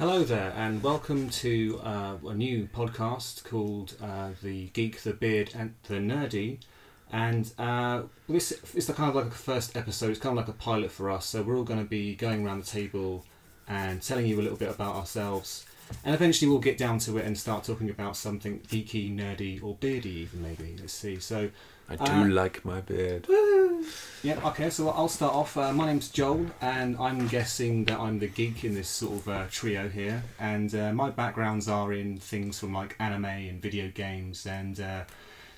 Hello there, and welcome to uh, a new podcast called uh, "The Geek, the Beard, and the Nerdy." And uh, this is the kind of like a first episode. It's kind of like a pilot for us. So we're all going to be going around the table and telling you a little bit about ourselves. And eventually we'll get down to it and start talking about something geeky, nerdy, or beardy, even maybe. Let's see. So I do Uh, like my beard. Yeah, okay, so I'll start off. Uh, my name's Joel, and I'm guessing that I'm the geek in this sort of uh, trio here. And uh, my backgrounds are in things from like anime and video games and uh,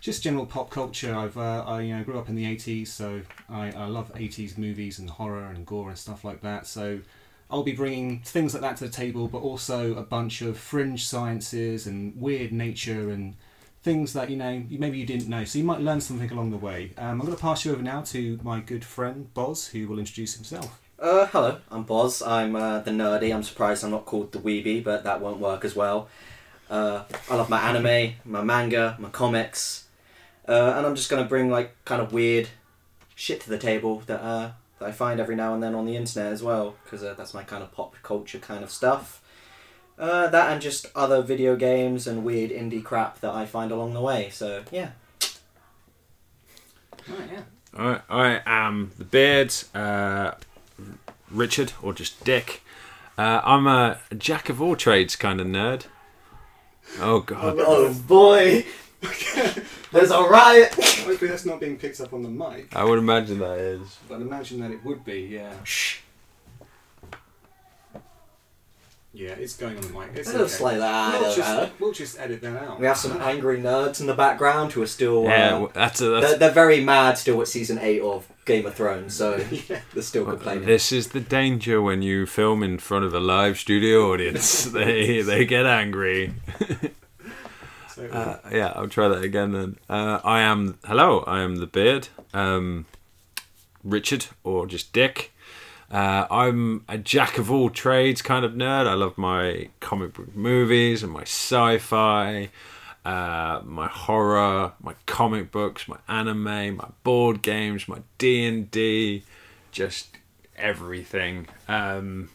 just general pop culture. I've uh, I you know grew up in the 80s, so I, I love 80s movies and horror and gore and stuff like that. So I'll be bringing things like that to the table, but also a bunch of fringe sciences and weird nature and things that you know maybe you didn't know. So you might learn something along the way. Um, I'm going to pass you over now to my good friend Boz, who will introduce himself. Uh, hello, I'm Boz. I'm uh, the nerdy. I'm surprised I'm not called the weeby, but that won't work as well. Uh, I love my anime, my manga, my comics, uh, and I'm just gonna bring like kind of weird shit to the table that uh, that I find every now and then on the internet as well, because uh, that's my kind of pop culture kind of stuff. Uh, that and just other video games and weird indie crap that I find along the way. So yeah, Right, yeah. I, I am the beard, uh, Richard, or just Dick. Uh, I'm a jack of all trades kind of nerd. Oh god. oh boy, there's a riot. Hopefully that's not being picked up on the mic, I would imagine that is. but imagine that it would be. Yeah. Shh. Yeah, it's going on the mic. It's It looks okay. like that. We'll I don't just, we'll just edit that out. We have some angry nerds in the background who are still. Yeah, Uh, that's a, they're, they're very mad still at season 8 of Game of Thrones, so yeah. they're still complaining. This is the danger when you film in front of a live studio audience. they they get angry. So, Uh, yeah, I'll try that again then. Uh, I am hello. I am the beard, um, Richard, or just Dick. Uh, I'm a jack of all trades kind of nerd. I love my comic book movies and my sci-fi, uh, my horror, my comic books, my anime, my board games, my D and D, just everything. Um,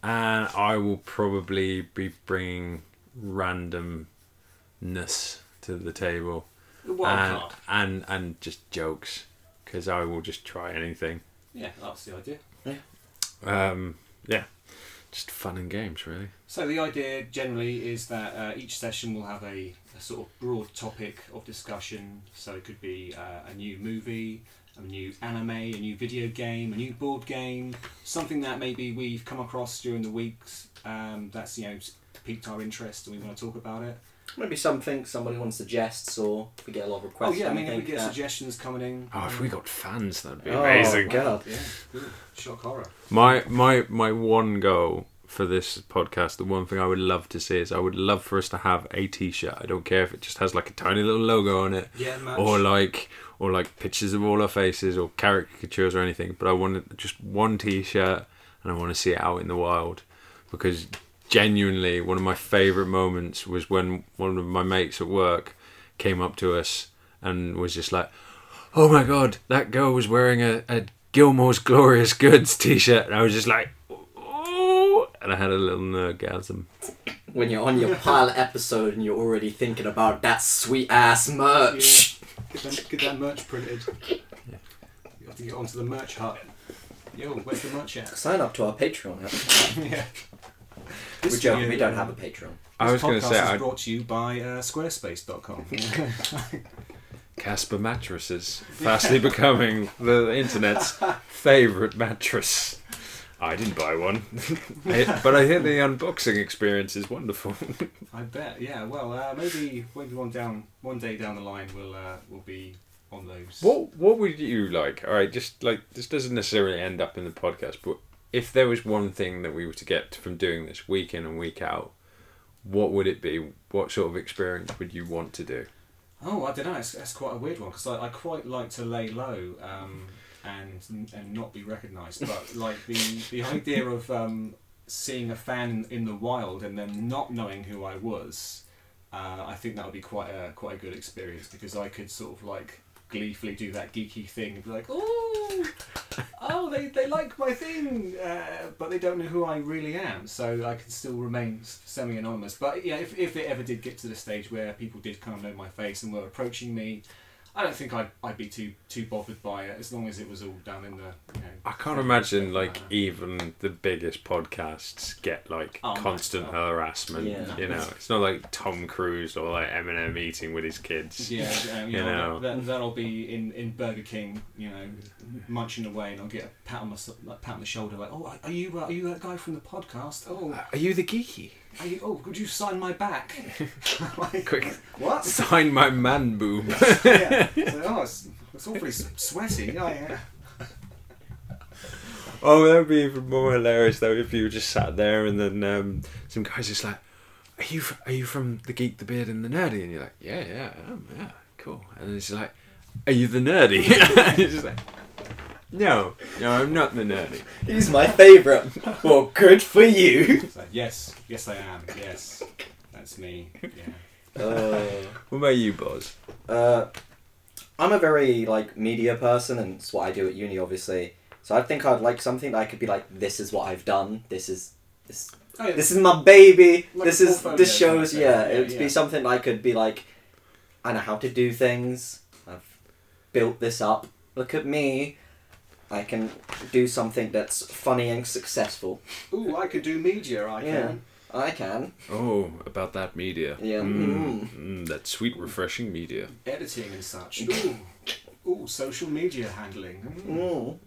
and I will probably be bringing randomness to the table wild and, card. and and just jokes because I will just try anything. Yeah, that's the idea. Um, yeah, just fun and games really. So the idea generally is that uh, each session will have a, a sort of broad topic of discussion. So it could be uh, a new movie, a new anime, a new video game, a new board game, something that maybe we've come across during the weeks um, that's you know piqued our interest and we want to talk about it. Maybe something somebody wants suggests, or if we get a lot of requests. oh yeah, I mean if we get uh, suggestions coming in. Oh, if we got fans, that'd be Oh, amazing. God. Yeah, good. shock horror. My my my one goal for this podcast, the one thing I would love to see is I would love for us to have a T-shirt. I don't care if it just has like a tiny little logo on it, Yeah, much. or like or like pictures of all our faces or caricatures or anything. But I want just one T-shirt, and I want to see it out in the wild because genuinely one of my favorite moments was when one of my mates at work came up to us and was just like, "Oh my god, that girl was wearing a, a Gilmore's Glorious Goods T-shirt," and I was just like, "Oh!" and I had a little nerdgasm. when you're on your pilot episode and you're already thinking about that sweet ass merch. Get that, get that merch printed. Yeah. You have to get onto the merch hut. Yo, where's the merch at? Sign up to our Patreon. app. Yeah. We're joking, we don't have a Patreon. I was going to podcast say is I, brought to you by uh, Squarespace.com. Casper mattresses fastly becoming the internet's favorite mattress. I didn't buy one, but I hear the unboxing experience is wonderful. I bet. Yeah. Well, uh, maybe maybe one down one day down the line we'll uh, we'll be on those. what what would you like? All right, just like this doesn't necessarily end up in the podcast, but if there was one thing that we were to get from doing this week in and week out, what would it be? What sort of experience would you want to do? Oh, I don't know. It's, that's quite a weird one because I, I quite like to lay low um, and and not be recognised. But like the the idea of um, seeing a fan in the wild and then not knowing who I was, uh, I think that would be quite a quite a good experience because I could sort of like gleefully do that geeky thing and be like, oh, oh, they, they like my thing, uh, but they don't know who I really am, so I can still remain semi anonymous. But yeah, if, if it ever did get to the stage where people did kind of know my face and were approaching me, I don't think I'd, I'd be too too bothered by it as long as it was all done in the. You know, I can't imagine like even the biggest podcasts get like Oh, constant no. harassment. Yeah. You know, it's not like Tom Cruise or like Eminem eating with his kids. Yeah, um, you, You know, know. That, that'll be in, in Burger King, you know, munching away, and I'll get a pat on my like, pat on the shoulder, like, "Oh, are you uh, are you that guy from the podcast? Oh, Are you the geeky? Are you, oh, could you sign my back? like, Quick, what? sign my man boob. yeah. So, oh, it's, it's awfully sweaty. Oh, yeah. Oh, that would be even more hilarious though if you just sat there and then um, some guys just like, "Are you fr- are you from the geek, the beard, and the nerdy?" And you're like, "Yeah, yeah, I am, yeah, cool." And then it's like, "Are you the nerdy?" and just like, "No, no, I'm not the nerdy." He's my favourite. well, good for you. So, yes, yes, I am. Yes, that's me. Yeah. Uh, What about you, Boz? uh, I'm a very like media person, and it's what I do at uni, obviously. So I think I'd like something that I could be like, this is what I've done. This is this. Oh, yeah. This is my baby. Like this is portfolio this kind of shows. Yeah, Yeah, it would yeah. be something I could be like. I know how to do things. I've built this up. Look at me. I can do something that's funny and successful. Ooh, I could do media. I Yeah. can. I can. Oh, about that media. Yeah. Mm, mm, that sweet, refreshing media. Editing and such. Ooh, ooh, social media handling. Mm. Mm.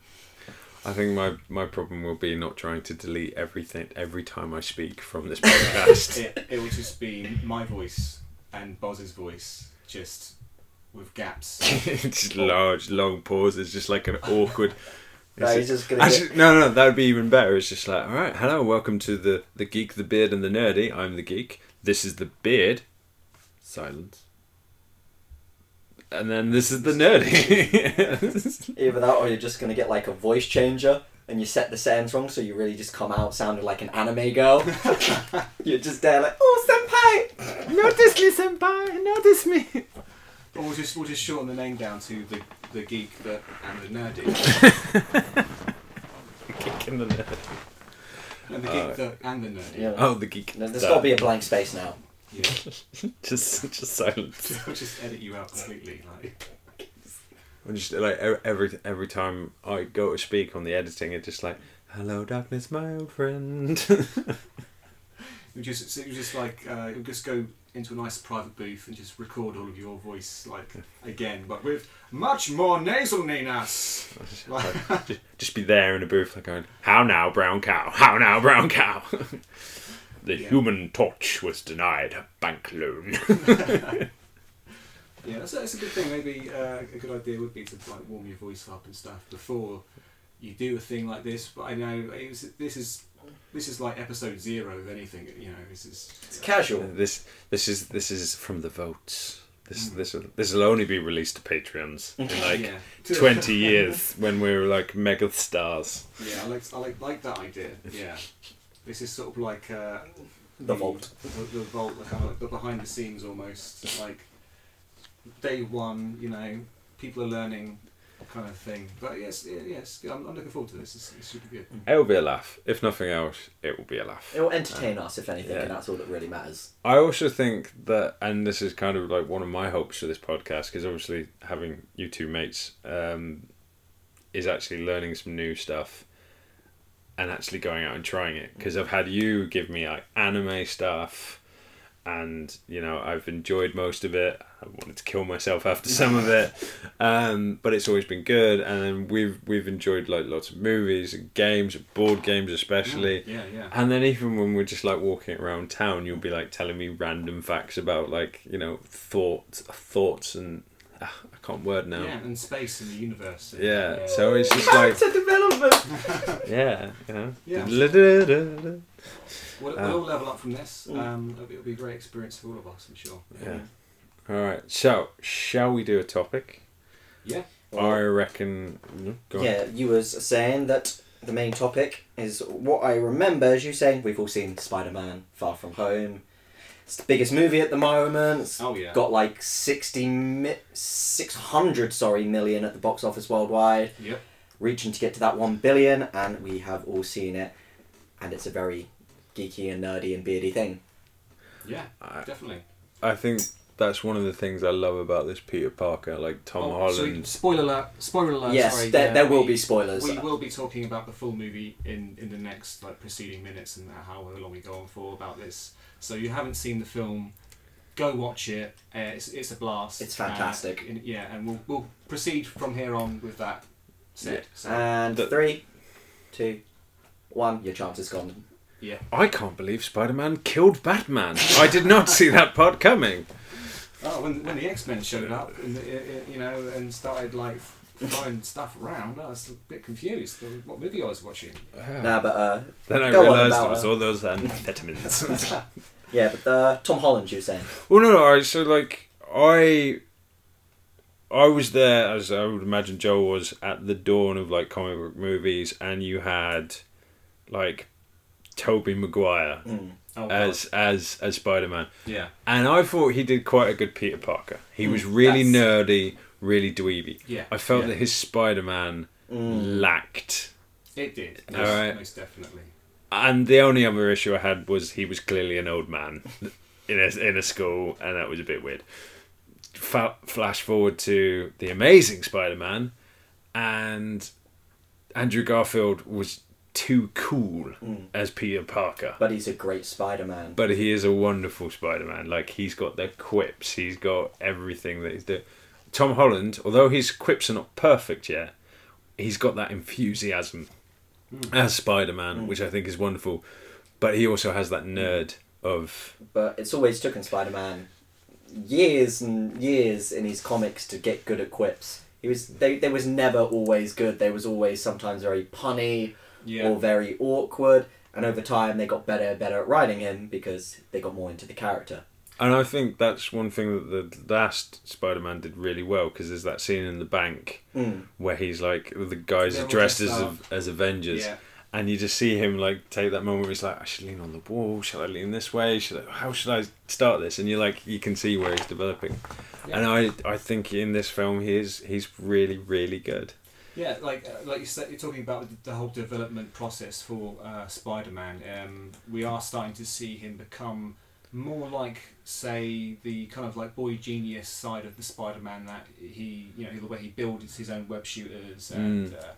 I think my, my problem will be not trying to delete everything every time I speak from this podcast. It, it will just be my voice and Boz's voice, just with gaps. just large, long pauses, just like an awkward. No, It's he's just- just gonna Actually, get, no, no, that would be even better. It's just like, all right, hello, welcome to the the geek, the beard, and the nerdy. I'm the geek. This is the beard. Silence. And then this is the nerdy. either that or you're just gonna get like a voice changer and you set the settings wrong, so you really just come out sounding like an anime girl. you're just there like, oh senpai. notice me, senpai. Notice me. Or we'll just we'll just shorten the name down to the the geek the, and the nerdy. The geek and the nerdy. And the Uh, geek the, and the nerdy. Yeah. Oh, the geek. No, there's got to be a blank space now. Yeah. just just silence. I'll just edit you out completely. Like. I'm just like e- every every time I go to speak on the editing, it's just like, "Hello, darkness, my old friend." Would just it would just like uh, it would just go into a nice private booth and just record all of your voice like again, but with much more nasaliness. Like, just, just be there in a booth, like going, "How now, brown cow? How now, brown cow?" the Yeah. human torch was denied a bank loan. yeah, that's, that's a good thing. Maybe uh, a good idea would be to like warm your voice up and stuff before you do a thing like this. But I know it was, this is this is like episode zero of anything. You know, this is It's casual. this this is this is from the votes. This Mm. this will, this will only be released to Patreons in like yeah. twenty years when we're like mega stars. Yeah, I like I like like that idea. Yeah, this is sort of like uh, The vault. the, the vault, the kind of like the behind the scenes almost like day one. You know, people are learning, kind of thing. But yes, yes, I'm, I'm looking forward to this. It's, it's super good. It will be a laugh. If nothing else, it will be a laugh. It will entertain us, if anything, yeah. and that's all that really matters. I also think that, and this is kind of like one of my hopes for this podcast, because obviously having you two mates um, is actually learning some new stuff and actually going out and trying it. Because I've had you give me like anime stuff, and you know I've enjoyed most of it. I wanted to kill myself after some of it, um, but it's always been good. And we've we've enjoyed like lots of movies and games, board games especially. Yeah, yeah. And then even when we're just like walking around town, you'll be like telling me random facts about like you know thoughts, thoughts, and ah, I can't word now. Yeah, and space and the universe. and- Yeah, so it's just like Character development. yeah, you know. Yeah. We'll, Uh, we'll all level up from this. Mm. Um, it'll, be, it'll be a great experience for all of us, I'm sure. Yeah. All right, so shall we do a topic? Yeah. I reckon. no, Go on. Yeah, you was saying that the main topic is what I remember as you saying we've all seen Spider Man Far From Home. It's the biggest movie at the moment. It's Oh yeah. got like 60 mi- 600 sorry million at the box office worldwide. Yep. reaching to get to that one billion, and we have all seen it, and it's a very geeky and nerdy and beardy thing. Yeah, I- definitely. I think that's one of the things I love about this Peter Parker, like Tom Oh, so Holland. spoiler alert! Spoiler alert! yes, sorry, there, yeah, there will we- be spoilers. We will be talking about the full movie in, in the next like preceding minutes and however long we go on for about this. So you haven't seen the film, go watch it. Uh, it's, it's a blast. It's fantastic. Uh, in- yeah, and we'll, we'll proceed from here on with that said. So, And The- three, two, one. Your chance is gone. yeah. I can't believe Spider Man killed Batman. I did not see that part coming. Oh, when, when the X Men showed up, and, uh, uh, you know, and started like throwing stuff around, I was a bit confused. What movie I was watching? Nah, but uh, Then I realised it was all those amphetamines. yeah, but uh, Tom Holland, you were saying. well, no, no. Alright, so like I, I was there as I would imagine Joe was at the dawn of like comic book movies, and you had like Tobey Maguire Mm. Oh, as as as Spider Man, yeah, and I thought he did quite a good Peter Parker. He was really that's- nerdy, really dweeby. yeah. I felt yeah. that his Spider Man Mm. lacked. it did. Most, Alright. most definitely. And the only other issue I had was he was clearly an old man in a, in a school, and that was a bit weird. Fa- flash forward to the Amazing Spider-Man, and Andrew Garfield was too cool Mm. as Peter Parker. But he's a great Spider-Man. But he is a wonderful Spider-Man. Like he's got the quips, he's got everything that he's doing. Tom Holland, although his quips are not perfect yet, he's got that enthusiasm as Spider-Man, Mm. which I think is wonderful. But he also has that nerd of But it's always taken Spider-Man years and years in his comics to get good at quips. He was they, they was never always good. They was always sometimes very punny Yeah. or very awkward. And over time, they got better and better at writing him because they got more into the character. And I think that's one thing that the last Spider-Man did really well because there's that scene in the bank Mm. where he's like the guys They're dressed as dressed as Avengers, yeah. and you just see him like take that moment where he's like, I should lean on the wall. Should I lean this way? Should I, how should I start this? And you're like, you can see where he's developing. Yeah. And I I think in this film he is he's really really good. Yeah, like uh, like you said, you're talking about the, the whole development process for uh, Spider-Man. Um, we are starting to see him become more like, say, the kind of like boy genius side of the Spider-Man that he, you know, the way he builds his own web shooters and. Mm. Uh,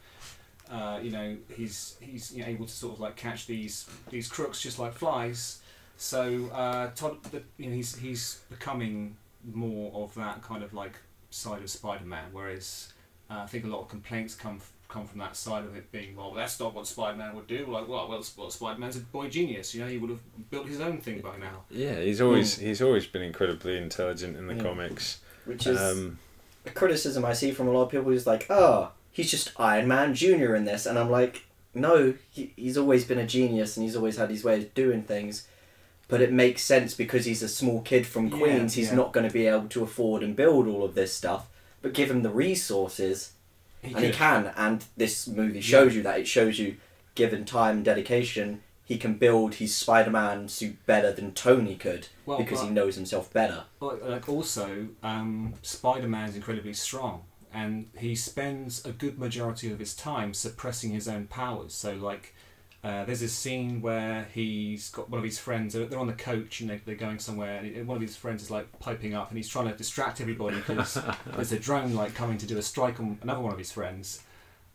uh, you know, he's he's you know, able to sort of like catch these these crooks just like flies. So uh, Todd, the, you know, he's he's becoming more of that kind of like side of Spider-Man, whereas uh, I think a lot of complaints come f- come from that side of it being, well, that's not what Spider-Man would do. Like, well, well, Sp- Spider-Man's a boy genius. You know, he would have built his own thing by now. Yeah, he's always he's always been incredibly intelligent in the Mm. comics. Which is Um, a criticism I see from a lot of people who's like, oh, he's just Iron Man Jr. in this. And I'm like, no, he, he's always been a genius and he's always had his way of doing things. But it makes sense because he's a small kid from Yeah, Queens. He's yeah. not going to be able to afford and build all of this stuff. But give him the resources, He and he can. And this movie shows you that. It shows you, given time and dedication, he can build his Spider Man suit better than Tony could well, because but- he knows himself better. Like also, um, Spider-Man's incredibly strong, and he spends a good majority of his time suppressing his own powers. So, like, uh, there's a scene where he's got one of his friends. They're on the coach and they, they're going somewhere, and one of his friends is like piping up, and he's trying to distract everybody because there's a drone like coming to do a strike on another one of his friends.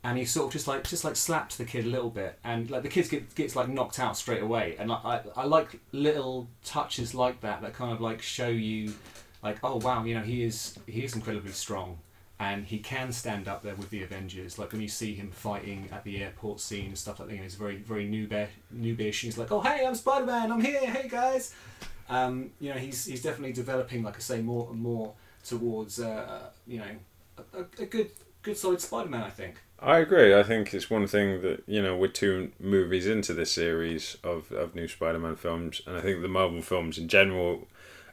And he sort of just like just like slaps the kid a little bit, and like the kid get, gets like knocked out straight away. And like, I I like little touches like that that kind of like show you like oh wow you know he is he is incredibly strong and he can stand up there with the Avengers. Like when you see him fighting at the airport scene and stuff like that you know, he's very very noobish he's like oh hey I'm Spider-Man I'm here hey guys. Um, you know he's he's definitely developing like I say more and more towards uh, you know a, a, good good solid Spider-Man I think. I agree. I think it's one thing that you know we're two movies into this series of of new Spider-Man films, and I think the Marvel films in general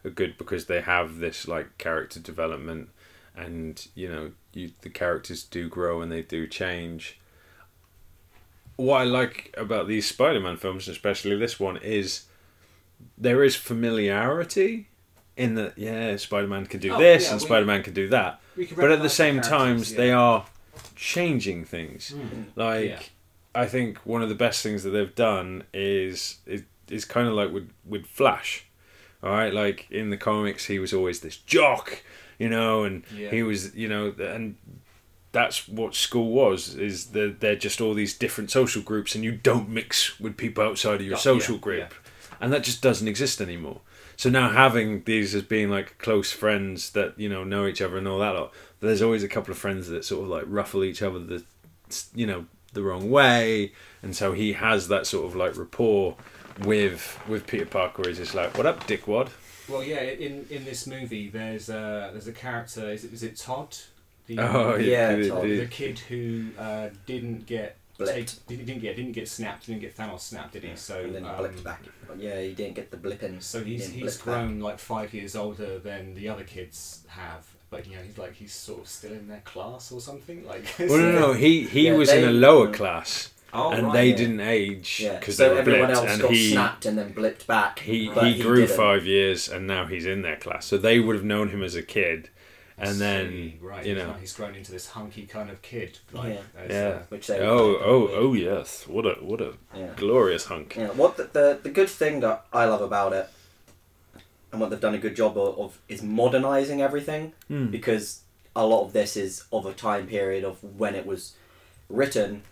are good because they have this like character development, and you know you the characters do grow and they do change. What I like about these Spider-Man films, especially this one, is there is familiarity in that yeah Spider-Man can do Oh, this yeah, and we- Spider-Man can do that can but at the same characters, times yeah. they are changing things. Mm. Like, Yeah. I think one of the best things that they've done is is, is kind of like with with Flash. All right, like in the comics, he was always this jock, you know, and Yeah. he was, you know, and that's what school was. Is that they're just all these different social groups, and you don't mix with people outside of your Oh, social yeah, group, and that just doesn't exist anymore. So now having these as being like close friends that you know know each other and all that lot, there's always a couple of friends that sort of like ruffle each other the, you know, the wrong way, and so he has that sort of like rapport with with Peter Parker. He's just like, "What up, dickwad?" Well, yeah. In in this movie, there's a there's a character. Is it, is it Todd? The, Oh Yeah, the- Todd. the- the kid who uh, didn't get Blipped. take, didn't didn't get didn't get snapped. Didn't get Thanos snapped, did he? So and then um, blipped back. Yeah, he didn't get the blipping. So he's Didn't he's blip back. grown like five years older than the other kids have, but you know he's like he's sort of still in their class or something. Like Well, no, no, he he Yeah, was in a lower class, oh, and right, they yeah. didn't age Yeah, because so they were everyone blipped, else and got he snapped and then blipped back. he he grew didn't. five years, and now he's in their class. So they would have known him as a kid, and see, then right, you he's know. he's grown into this hunky kind of kid. Like, Yeah. as, Yeah. uh, Which they Oh, oh, oh, yes! What a what a Yeah. glorious hunk. Yeah, what the, the the good thing that I love about it, and what they've done a good job of, of is modernizing everything Hmm. because a lot of this is of a time period of when it was written,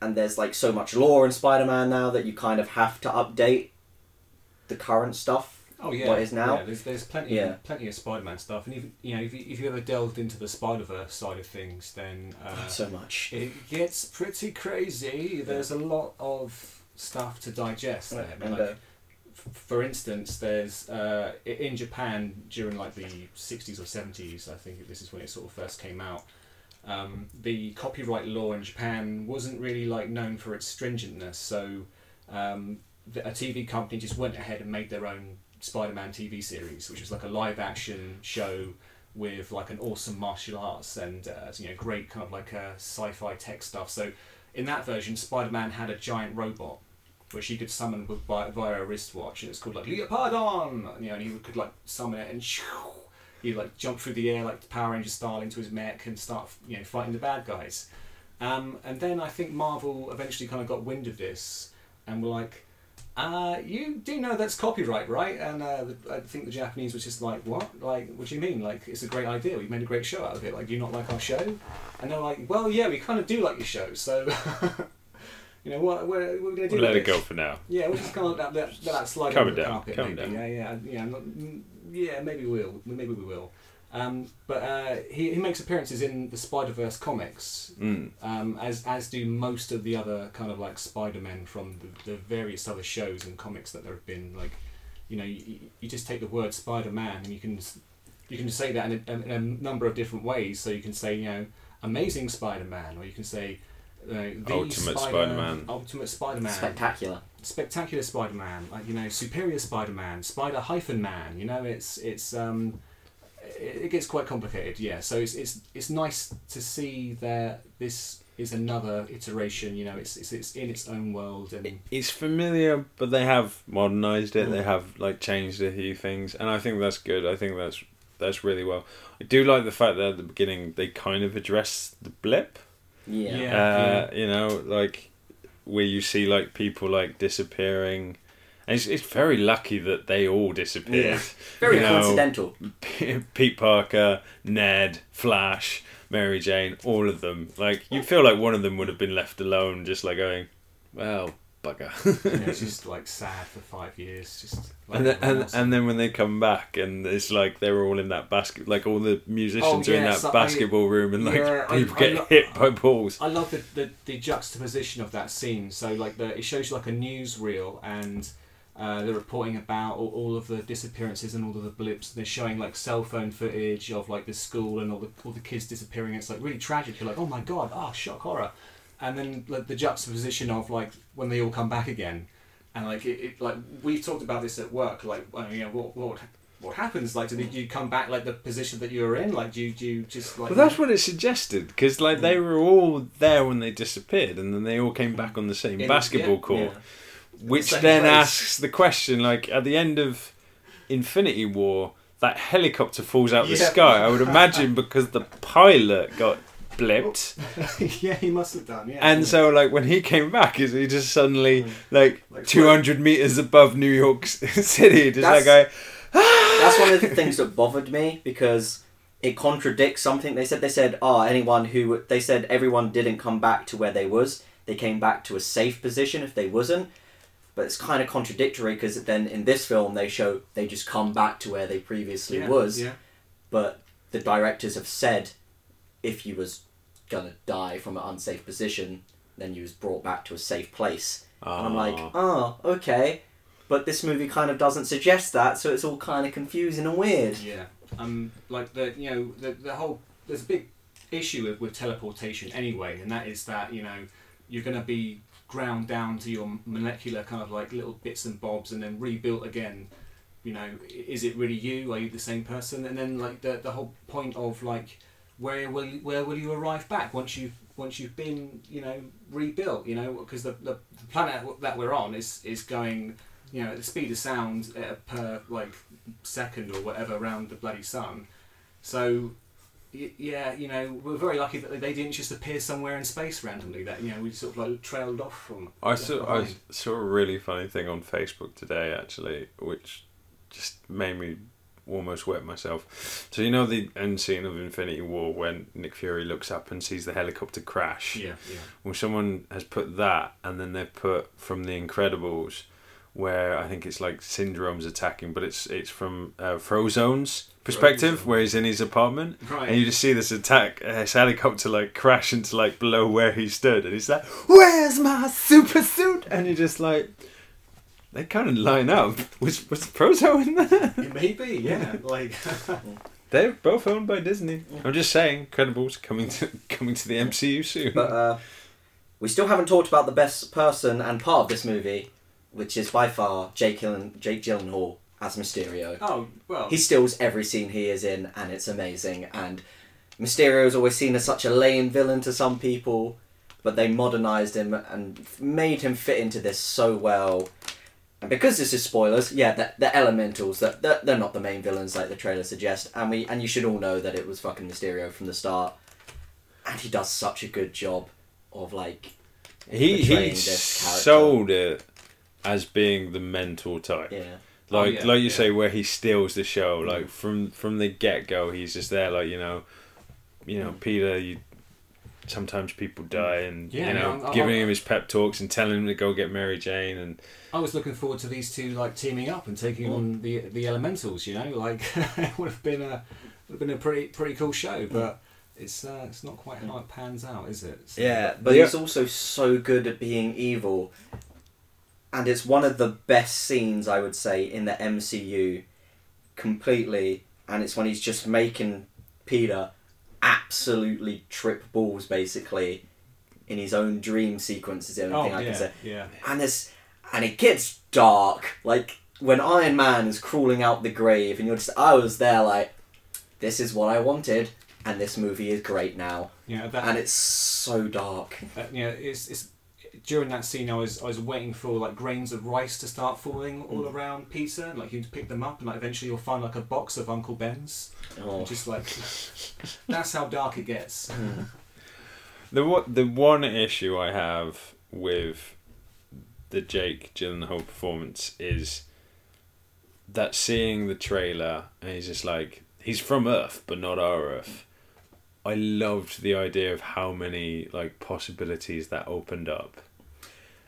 and there's like so much lore in Spider-Man now that you kind of have to update the current stuff. Oh yeah, what is now. Yeah, there's there's plenty Yeah. plenty of Spider-Man stuff, and even you know if you, if you ever delved into the Spider-Verse side of things, then uh, so much. it gets pretty crazy. There's a lot of stuff to digest there. and like, uh, for instance, there's uh, in Japan during like the 60s or 70s, I think this is when it sort of first came out. Um, the copyright law in Japan wasn't really like known for its stringentness, so um, the, a TV company just went ahead and made their own Spider-Man TV series, which was like a live-action show with like an awesome martial arts and uh, you know great kind of like uh, sci-fi tech stuff. So in that version, Spider-Man had a giant robot which he could summon with by, via a wristwatch, and it's called like Leopardon. You know, and he could like summon it and shoo, he'd like jump through the air like Power Ranger style into his mech and start you know fighting the bad guys. Um, and then I think Marvel eventually kind of got wind of this and were like, uh, "You do know that's copyright, right?" And uh, the, I think the Japanese was just like, "What? Like, what do you mean? Like, it's a great idea. We made a great show out of it. Like, do you not like our show?" And they're like, "Well, yeah, we kind of do like your show, so." You know what? We're, we're going to do. We'll let it go for now. Yeah, we'll just kind of let, let, let that slide under the down, carpet. calm maybe. down. Yeah, yeah, yeah. Not, yeah, maybe we'll. Maybe we will. Um, but uh, he, he makes appearances in the Spider Verse comics, Mm. um, as as do most of the other kind of like Spider Men from the, the various other shows and comics that there have been. Like, you know, you, you just take the word Spider Man and you can you can say that in a, in a number of different ways. So you can say, you know, Amazing Spider Man, or you can say. Uh, the Ultimate Spider- Spider-Man. Ultimate Spider Man Spectacular. Spectacular Spider-Man, like you know, superior Spider-Man, Spider hyphen Man. You know, it's it's um, it, it gets quite complicated. Yeah, so it's it's it's nice to see that this is another iteration. You know, it's it's, it's in its own world and It's familiar, but they have modernized it. They Mm. have like changed a few things, and I think that's good. I think that's that's really well. I do like the fact that at the beginning they kind of address the blip. Yeah. Yeah. uh, you know, like where you see like people like disappearing. And it's, it's very lucky that they all disappeared. Very You know, coincidental. Pete Parker, Ned, Flash, Mary Jane, all of them. Like you feel like one of them would have been left alone, just like going, "Well, bugger." it's just like sad for five years. Just like, and then, and, and then when they come back, and it's like they were all in that basket, like all the musicians Oh, are in that so I- basketball room, and like yeah, I- people I get lo- hit by balls. I love the, the, the juxtaposition of that scene. So like the it shows you like a newsreel and uh, they're reporting about all, all of the disappearances and all of the blips. They're showing like cell phone footage of like the school and all the all the kids disappearing. It's like really tragic. You're like, oh my god, ah, shock horror. And then like the juxtaposition of like when they all come back again, and like it, it like we've talked about this at work. Like you know what what what happens? Like do you come back like the position that you were in? Like do you, do you just like? Well, that's what it suggested because like they mm. were all there when they disappeared, and then they all came back on the same In- basketball yeah, court, Yeah. which Same then place. asks the question: like at the end of Infinity War, that helicopter falls out the Yeah. sky. I would imagine because the pilot got blipped. yeah, he must have done. Yeah. And yeah. so, like, when he came back, is he just suddenly, Mm. like, Like, 200 meters above New York City, just That's- like, That's one of the things that bothered me because it contradicts something they said. They said, "Oh, anyone who they said everyone didn't come back to where they was. They came back to a safe position if they wasn't." But it's kind of contradictory because then in this film they show they just come back to where they previously yeah, was. Yeah. But the directors have said, if you was gonna die from an unsafe position, then you was brought back to a safe place. And I'm like, "Oh." oh, okay. But this movie kind of doesn't suggest that, so it's all kind of confusing and weird. Yeah. Um, like the you know the the whole there's a big issue with, with teleportation anyway, and that is that you know you're going to be ground down to your molecular kind of like little bits and bobs, and then rebuilt again. You know, is it really you? Are you the same person? And then like the the whole point of like where will you, where will you arrive back once you once you've been you know rebuilt? You know, because the, the the planet that we're on is is going you know at the speed of sound per like second or whatever around the bloody sun. So, y- yeah, you know, we're very lucky that they didn't just appear somewhere in space randomly. That you know we sort of like trailed off from. I saw, I saw a really funny thing on Facebook today, actually, which just made me almost wet myself. So, you know the end scene of Infinity War when Nick Fury looks up and sees the helicopter crash? Yeah, yeah. Well, someone has put that, and then they've put from The Incredibles, where I think it's like Syndrome's attacking, but it's it's from uh, Frozone's perspective, Frozone. where he's in his apartment, Right. and you just see this attack, uh, this helicopter like crash into like below where he stood, and he's like, "Where's my super suit?" And you're just like, they kind of line up. Was was Frozone in there? Maybe, yeah. Like, They're both owned by Disney. I'm just saying, Incredibles coming to coming to the MCU soon. But uh, we still haven't talked about the best person and part of this movie, which is by far Jake, Gyllen- Jake Gyllenhaal as Mysterio. oh well. He steals every scene he is in, and it's amazing. And Mysterio is always seen as such a lame villain to some people, but they modernized him and made him fit into this so well. And because this is spoilers, yeah, the, the Elementals, that they're, they're not the main villains like the trailer suggests, and we and you should all know that it was fucking Mysterio from the start. And he does such a good job of like he he this sold it as being the mentor type. yeah. Oh, Like yeah, like you yeah. say, where he steals the show. Mm. Like from from the get go, he's just there. Like you know, you know, mm. Peter. You sometimes people die, and Yeah, you know, no, giving him his pep talks and telling him to go get Mary Jane, and I was looking forward to these two like teaming up and taking on the the elementals. You know, like it would have been a would have been a pretty pretty cool show, but. It's uh, it's not quite how it pans out, is it? So- Yeah, but he's also so good at being evil. And it's one of the best scenes, I would say, in the MCU completely. And it's when he's just making Peter absolutely trip balls, basically, in his own dream sequence, is the only Oh thing I yeah, can say. yeah. And, this, and it gets dark. Like, when Iron Man is crawling out the grave, and you're just, I was there like, this is what I wanted, and this movie is great now. Yeah, that, And it's so dark. Uh, yeah, it's, it's during that scene I was I was waiting for like grains of rice to start falling all Mm. around Peter, and like you'd pick them up, and like eventually you'll find like a box of Uncle Ben's. Oh. Just like that's how dark it gets. The what the one issue I have with the Jake Gyllenhaal performance is that seeing the trailer and he's just like he's from Earth but not our Earth. I loved the idea of how many like possibilities that opened up.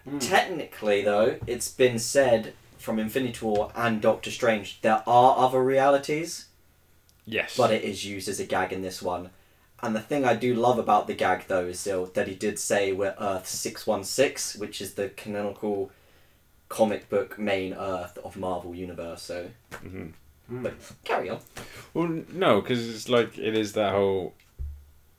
Hmm. Technically, though, it's been said from Infinity War and Doctor Strange there are other realities, Yes. but it is used as a gag in this one. And the thing I do love about the gag, though, is still that he did say we're Earth 616, which is the canonical comic book main Earth of Marvel Universe. So, Mhm. but carry on. Well, no, because it's like it is that whole.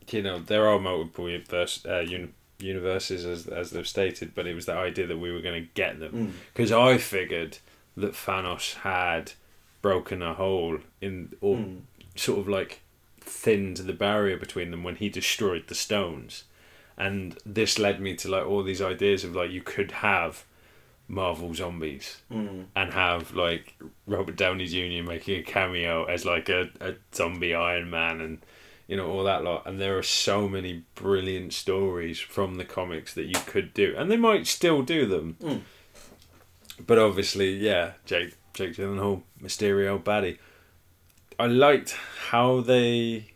You know, there are multiple universe, uh, uni- universes as as they've stated, but it was the idea that we were going to get them. Mm. Because I figured that Thanos had broken a hole in, or Mm. sort of like thinned the barrier between them when he destroyed the stones, and this led me to like all these ideas of like you could have Marvel zombies Mm. and have like Robert Downey Jr. making a cameo as like a, a zombie Iron Man and you know, all that lot. And there are so many brilliant stories from the comics that you could do, and they might still do them. Mm. But obviously, yeah, Jake Jake Gyllenhaal, Mysterio, baddie. I liked how they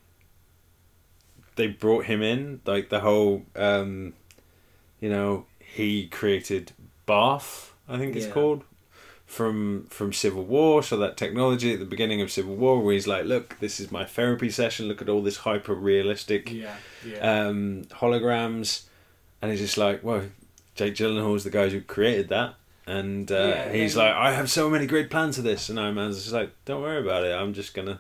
they brought him in, like the whole, um, you know, he created BARF, I think it's Yeah. called, from from Civil War. So that technology at the beginning of Civil War, where he's like, "Look, this is my therapy session. Look at all this hyper realistic Yeah, yeah. um, holograms," and he's just like, "Well, Jake Gyllenhaal's the guy who created that." And uh, Yeah, he's like, I have so many great plans for this, and Iron Man's just like, don't worry about it. I'm just gonna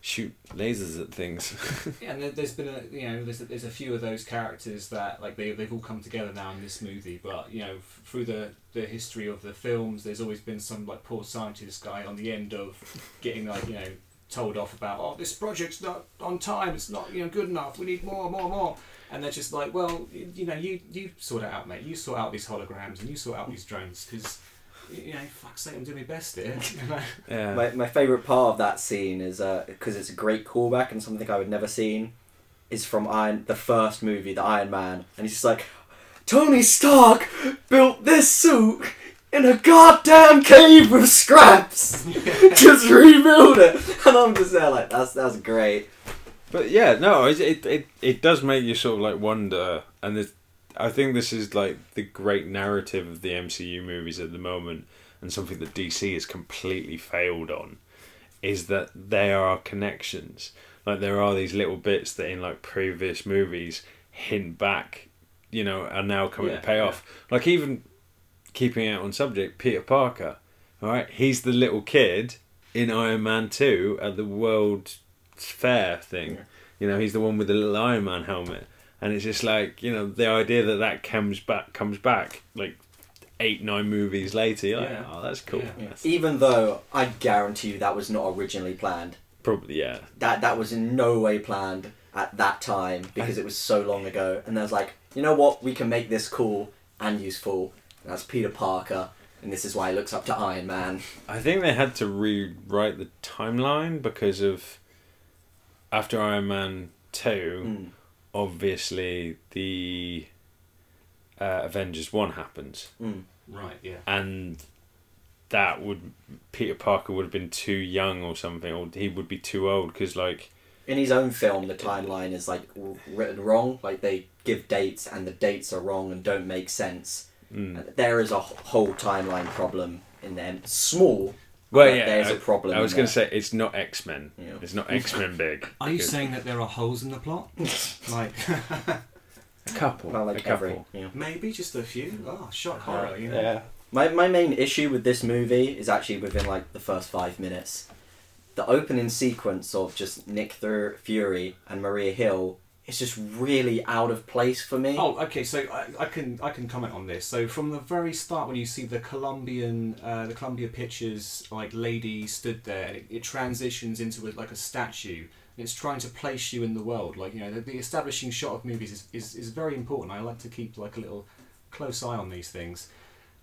shoot lasers at things. Yeah, and there- there's been a you know there's a, there's a few of those characters that like they they've all come together now in this movie, but you know f- through the the history of the films, there's always been some like poor scientist guy on the end of getting like you know told off about oh this project's not on time, it's not you know good enough, we need more, more, more, and they're just like well you, you know you you sort it out, mate, you sort out these holograms and you sort out these drones because. You know, fuck's sake, I'm doing my best here. yeah. My, my favorite part of that scene is uh, because it's a great callback and something I would never seen is from Iron the first movie, the Iron Man, and he's just like, Tony Stark built this suit in a goddamn cave with scraps. just rebuild it, and I'm just there like that's that's great. But yeah, no, it, it it it does make you sort of like wonder, and I think this is like the great narrative of the MCU movies at the moment, and something that DC has completely failed on, is that there are connections. Like there are these little bits that in like previous movies hint back, you know, are now coming Yeah, to pay off. Like even keeping it on subject, Peter Parker, all right, he's the little kid in Iron Man Two at the World Fair thing. Yeah. You know, he's the one with the little Iron Man helmet, and it's just like you know the idea that that comes back comes back like eight nine movies later. You're like, Yeah. oh, that's cool. Yeah. Yeah. Even though I guarantee you that was not originally planned. Probably yeah. That that was in no way planned at that time because it was so long ago. And there's like, you know what? We can make this cool and useful. And that's Peter Parker, and this is why he looks up to Iron Man. I think they had to rewrite the timeline because of after Iron Man two. Mm. Obviously, the uh, Avengers one happens, Mm. Right, yeah. and that would Peter Parker would have been too young or something, or he would be too old because like In his own film, the timeline is like written wrong. Like they give dates, and the dates are wrong and don't make sense. Mm. There is a whole timeline problem in them. Small. well, yeah, there's I, a problem. I was going to say it's not X Men. Yeah. It's not X Men big. Are you because- saying that there are holes in the plot? like a couple? Well, a like couple. Yeah. maybe just a few? Oh, shock horror, you know. Yeah. My, my main issue with this movie is actually within like the first five minutes. The opening sequence of just Nick Fury and Maria Hill is just really out of place for me. Oh, okay. So I, I can I can comment on this. So from the very start, when you see the Colombian, uh, the Columbia Pictures like lady stood there, it, it transitions into a, like a statue. And it's trying to place you in the world. Like you know, the, the establishing shot of movies is, is, is very important. I like to keep like a little close eye on these things.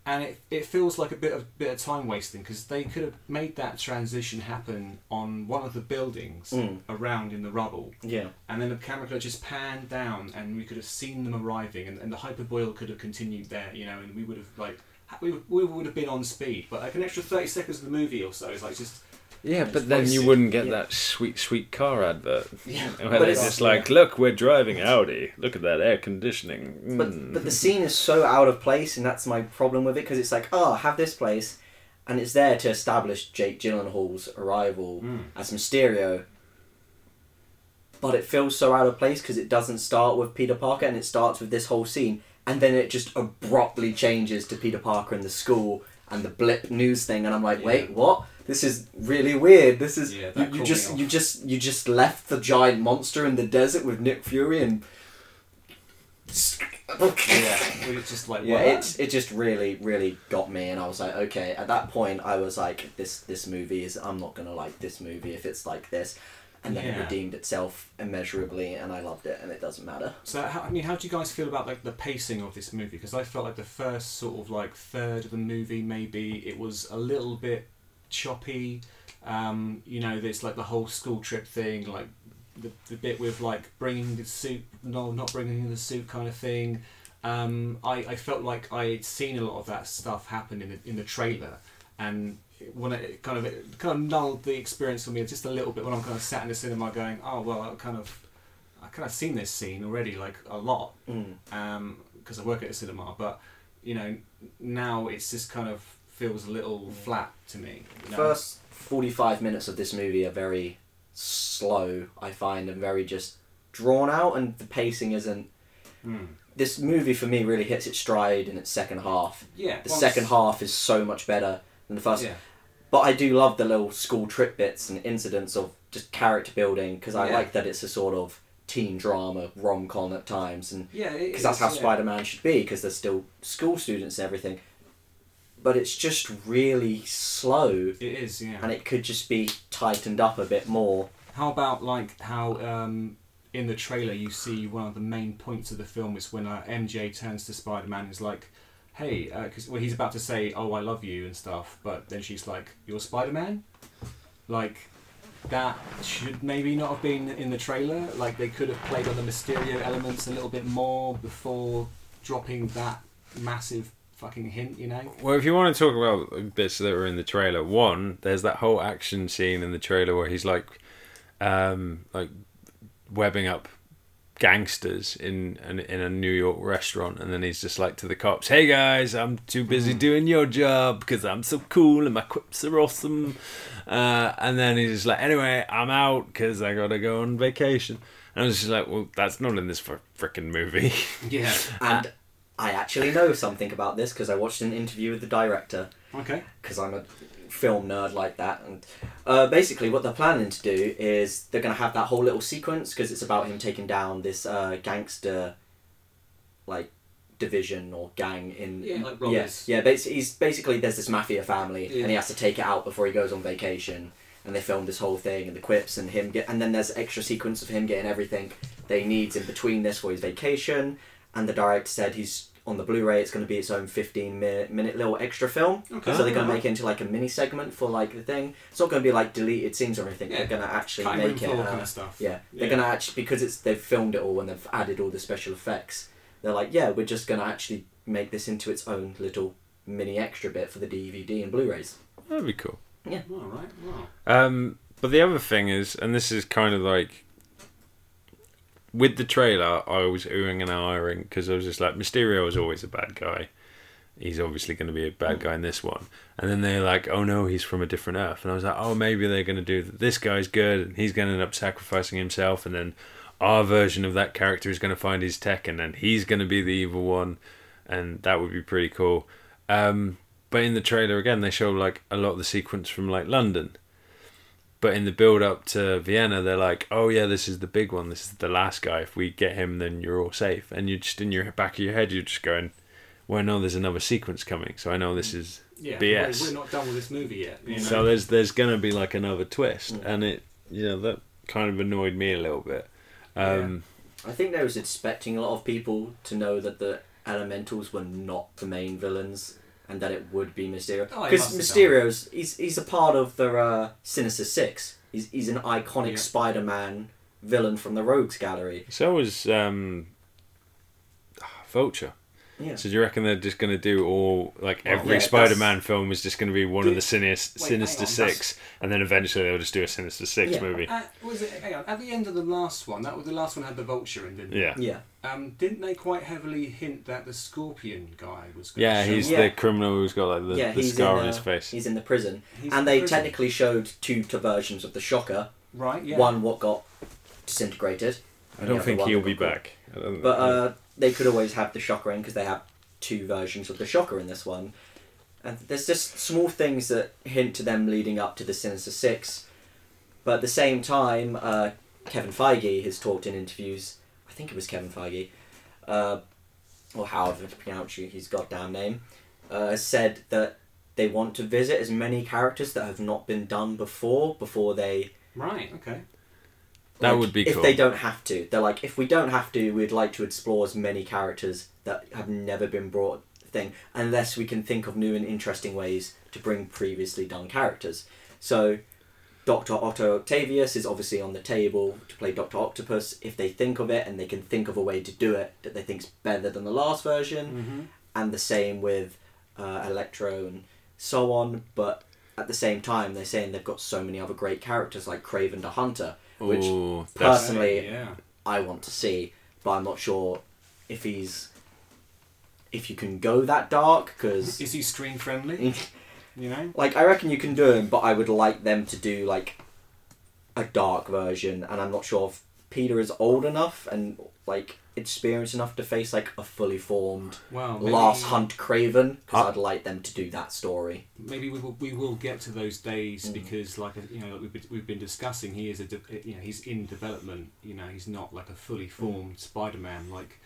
And it, it feels like a bit of bit of time wasting because they could have made that transition happen on one of the buildings Mm. around in the rubble Yeah. and then the camera could have just panned down and we could have seen them arriving and, and the hyperboil could have continued there you know and we would have like we, we would have been on speed but like an extra 30 seconds of the movie or so is like just Yeah, but then you wouldn't get yeah. that sweet, sweet car advert. yeah Where But they're it's- just like, look, we're driving Audi. Look at that air conditioning. But Mm. but the scene is so out of place, and that's my problem with it because it's like, oh, have this place, and it's there to establish Jake Gyllenhaal's arrival Mm. as Mysterio. But it feels so out of place because it doesn't start with Peter Parker, and it starts with this whole scene, and then it just abruptly changes to Peter Parker in the school and the blip news thing, and I'm like, wait, Yeah. what? This is really weird. This is Yeah, you, you just you just you just left the giant monster in the desert with Nick Fury and yeah we just like yeah, it it just really really got me, and I was like, okay. At that point, I was like, this this movie is I'm not gonna like this movie if it's like this, and then it redeemed itself immeasurably, and I loved it, and it doesn't matter. so how, I mean how do you guys feel about like the pacing of this movie because I felt like the first sort of like third of the movie maybe it was a little bit choppy um, you know there's like the whole school trip thing like the, the bit with like bringing the suit, no, not bringing the suit kind of thing. Um, I, I felt like I had seen a lot of that stuff happen in the, in the trailer, and when it kind of it kind of nulled the experience for me just a little bit when I'm kind of sat in the cinema going, oh well, I kind of I kind of seen this scene already like a lot Mm. because I work at a cinema, but you know now it's just kind of feels a little flat to me. you know? First 45 minutes of this movie are very slow, I find, and very just drawn out, and the pacing isn't. Hmm. This movie for me really hits its stride in its second half. yeah, The once- second half is so much better than the first. Yeah, But I do love the little school trip bits and incidents of just character building because I Yeah. like that it's a sort of teen drama rom com at times, and yeah, because that's how Spider Man should be because they're still school students and everything. But it's just really slow, It is, yeah. and it could just be tightened up a bit more. How about like how um, in the trailer you see one of the main points of the film is when uh, MJ turns to Spider Man is like, "Hey," because well, he's about to say, "Oh, I love you" and stuff, but then she's like, "You're Spider Man," like. That should maybe not have been in the trailer. Like they could have played on the Mysterio elements a little bit more before dropping that massive fucking hint. You know? Well, if you want to talk about bits that were in the trailer, one, there's that whole action scene in the trailer where he's like, um, like webbing up gangsters in an, in a New York restaurant, and then he's just like to the cops, "Hey guys, I'm too busy doing your job because I'm so cool and my quips are awesome," uh, and then he's just like, "Anyway, I'm out because I gotta go on vacation." And I was just like, "Well, that's not in this fr- frickin' movie." Yeah. And I actually know something about this because I watched an interview with the director Okay. because I'm a film nerd like that. And uh, basically, what they're planning to do is they're going to have that whole little sequence because it's about him taking down this uh, gangster, like division or gang in Yeah, like yeah yeah. Basically, he's basically there's this mafia family Yeah. and he has to take it out before he goes on vacation. And they filmed this whole thing and the quips and him get and then there's extra sequence of him getting everything that he needs in between this for his vacation. And the director said he's on the Blu-ray. It's going to be its own 15 minute, minute little extra film. Okay. So they're going to make it into like a mini segment for like the thing. It's not going to be like deleted scenes or anything. Yeah. They're going to actually Cutting room make it. floor uh, kind of stuff. yeah, they're Yeah. going to actually because it's they've filmed it all and they've added all the special effects. They're like, yeah, we're just going to actually make this into its own little mini extra bit for the DVD and Blu-rays. That'd be cool. Yeah. All right. Wow. Um, but the other thing is, and this is kind of like with the trailer, I was oohing and ahhing because I was just like, Mysterio is always a bad guy. He's obviously going to be a bad guy in this one. And then they're like, oh no, he's from a different Earth. And I was like, oh, maybe they're going to do that. This guy's good and he's going to end up sacrificing himself. And then our version of that character is going to find his tech and then he's going to be the evil one. And that would be pretty cool. Um, but in the trailer, again, they show like a lot of the sequence from like London. But in the build up to Vienna, they're like, "Oh yeah, this is the big one. This is the last guy. If we get him, then you're all safe." And you're just in your back of your head, you're just going, "Well, no, there's another sequence coming, so I know this is Yeah. BS." We're, we're not done with this movie yet. You know? So there's there's gonna be like another twist, Mm. and it you know that kind of annoyed me a little bit. Um, I think they was expecting a lot of people to know that the Elementals were not the main villains and that it would be Mysterio. Oh, he Because must have done. Mysterio's he's he's a part of the uh, Sinister Six. He's he's an iconic Yeah. Spider-Man villain from the Rogues Gallery. So was um, Vulture. Yeah. So do you reckon they're just going to do all like Well, every yeah, Spider-Man film is just going to be one of the Sinister, Wait, Sinister hang on, Six, and then eventually they'll just do a Sinister Six Yeah. movie? At, was it? Hang on. At the end of the last one, that was the last one had the vulture in, didn't it? Yeah, Yeah. Um, didn't they quite heavily hint that the Scorpion guy was? Gonna yeah, show he's? Yeah. the criminal who's got like the, yeah, the scar on uh, his face. He's in the prison, He's and in they prison. technically showed two t- versions of the Shocker. right. Yeah. One what got disintegrated, I don't think he'll be back. I don't but uh, they could always have the Shocker in because they have two versions of the Shocker in this one. And there's just small things that hint to them leading up to the Sinister Six. But at the same time, uh, Kevin Feige has talked in interviews. I think it was Kevin Feige, uh, or however to pronounce his goddamn name, uh, said that they want to visit as many characters that have not been done before before they Right. Okay. That like, would be if cool. they don't have to. They're like, if we don't have to, we'd like to explore as many characters that have never been brought thing, unless we can think of new and interesting ways to bring previously done characters. So, Dr. Otto Octavius is obviously on the table to play Dr. Octopus if they think of it and they can think of a way to do it that they think's better than the last version. Mm-hmm. And the same with uh, Electro and so on. But at the same time, they're saying they've got so many other great characters like Kraven the Hunter, which Ooh, personally yeah. I want to see. But I'm not sure if he's if you can go that dark because Is he screen friendly? you know. like I reckon you can do him, but I would like them to do like a dark version, and I'm not sure if Peter is old enough and like experienced enough to face like a fully formed Well, maybe, Last Hunt Kraven because Uh, I'd like them to do that story. Maybe we will, we will get to those days Mm. because, like you know, like we've been, we've been discussing, he is a de- you know he's in development. You know, he's not like a fully formed Spider-Man. Like,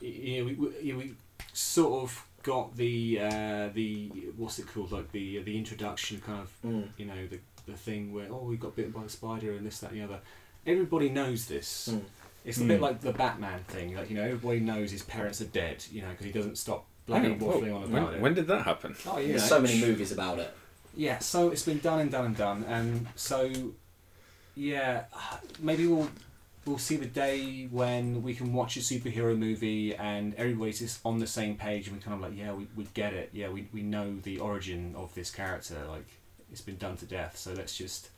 you know, we, we, you know, we sort of got the uh, the what's it called like the the introduction kind of Mm. you know the the thing where oh we got bitten by the spider and this that and the other. Everybody knows this. Mm. It's a bit Mm. like the Batman thing. Like you know, everybody knows his parents are dead. You know, because he doesn't stop bloody Hang on, waffling whoa, on when, about it. when did that happen? oh, yeah. There's so many movies about it. Yeah, so it's been done and done and done, and so yeah, maybe we'll we'll see the day when we can watch a superhero movie and everybody's just on the same page and we kind of like yeah we, we get it yeah we, we know the origin of this character like it's been done to death so let's just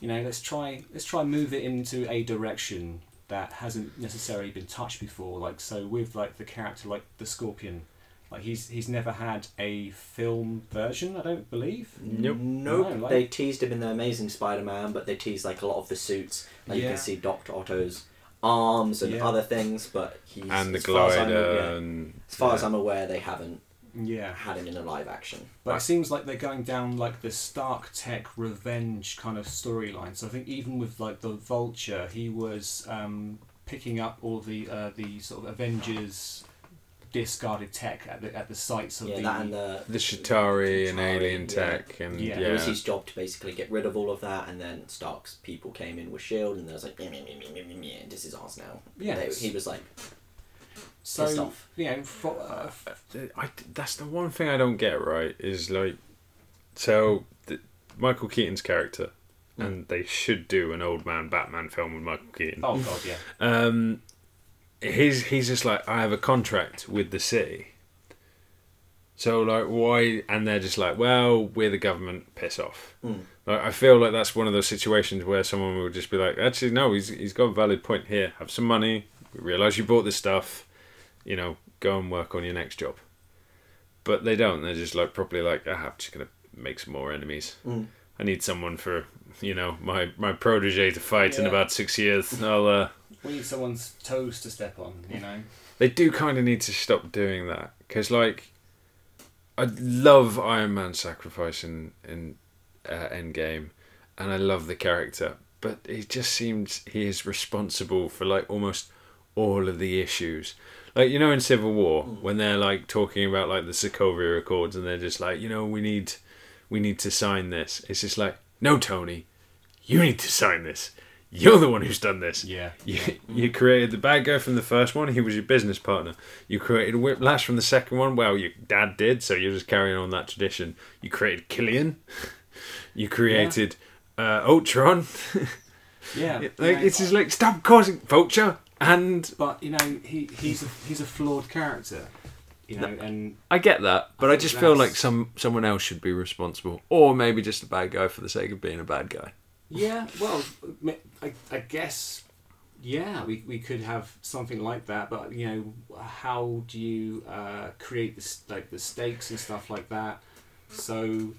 you know let's try let's try and move it into a direction that hasn't necessarily been touched before like so with like the character like the scorpion like he's he's never had a film version i don't believe Nope. Nope. No, like- They teased him in the Amazing Spider-Man, but they teased like a lot of the suits. Like you can see Doctor Otto's arms and Yeah. other things, but he's and the as far as I'm- glider yeah, and as far as. I'm aware, they haven't yeah had him in a live action. But Right. it seems like they're going down like the Stark Tech revenge kind of storyline. So I think even with like the Vulture, he was um, picking up all the uh, the sort of Avengers discarded tech at the at the sites of yeah, the. that and the the Chitauri and alien yeah. tech and Yeah. yeah, It was his job to basically get rid of all of that, and then Stark's people came in with Shield, and there was like, meh, meh, meh, meh, meh, meh, meh, this is ours now. yeah. They- he was like, so pissed off. you know, for, uh, I, that's the one thing I don't get right is like, so the, Michael Keaton's character, Mm. and they should do an old man Batman film with Michael Keaton. oh god, yeah, Um, he's he's just like I have a contract with the city. So like why? And they're just like, well, we're the government. Piss off. Mm. Like I feel like that's one of those situations where someone will just be like, actually, no, he's he's got a valid point here. Have some money. We realise you bought this stuff. You know, go and work on your next job. But they don't. They're just like properly like, ah, I'm just gonna make some more enemies. Mm. I need someone for you know my my protege to fight in about six years. I'll uh, we need someone's toes to step on. You know, they do kind of need to stop doing that because like I love Iron Man sacrifice in in uh, Endgame, and I love the character, but it just seems he is responsible for like almost all of the issues. Like you know in Civil War when they're like talking about like the Sokovia Accords and they're just like you know we need we need to sign this. It's just like no Tony, you need to sign this. You're the one who's done this. yeah, You, you created the bad guy from the first one. He was your business partner. You created Whiplash from the second one. Well, your dad did, so you're just carrying on that tradition. You created Killian. You created uh, Ultron. yeah. like know, it's just like stop causing Vulture. And but you know, he he's a he's a flawed character. You know, and I get that, but I I just feel that's- like some someone else should be responsible, or maybe just a bad guy for the sake of being a bad guy. Yeah, well, I, I guess, yeah, we, we could have something like that, but you know, how do you uh, create this like the stakes and stuff like that? So,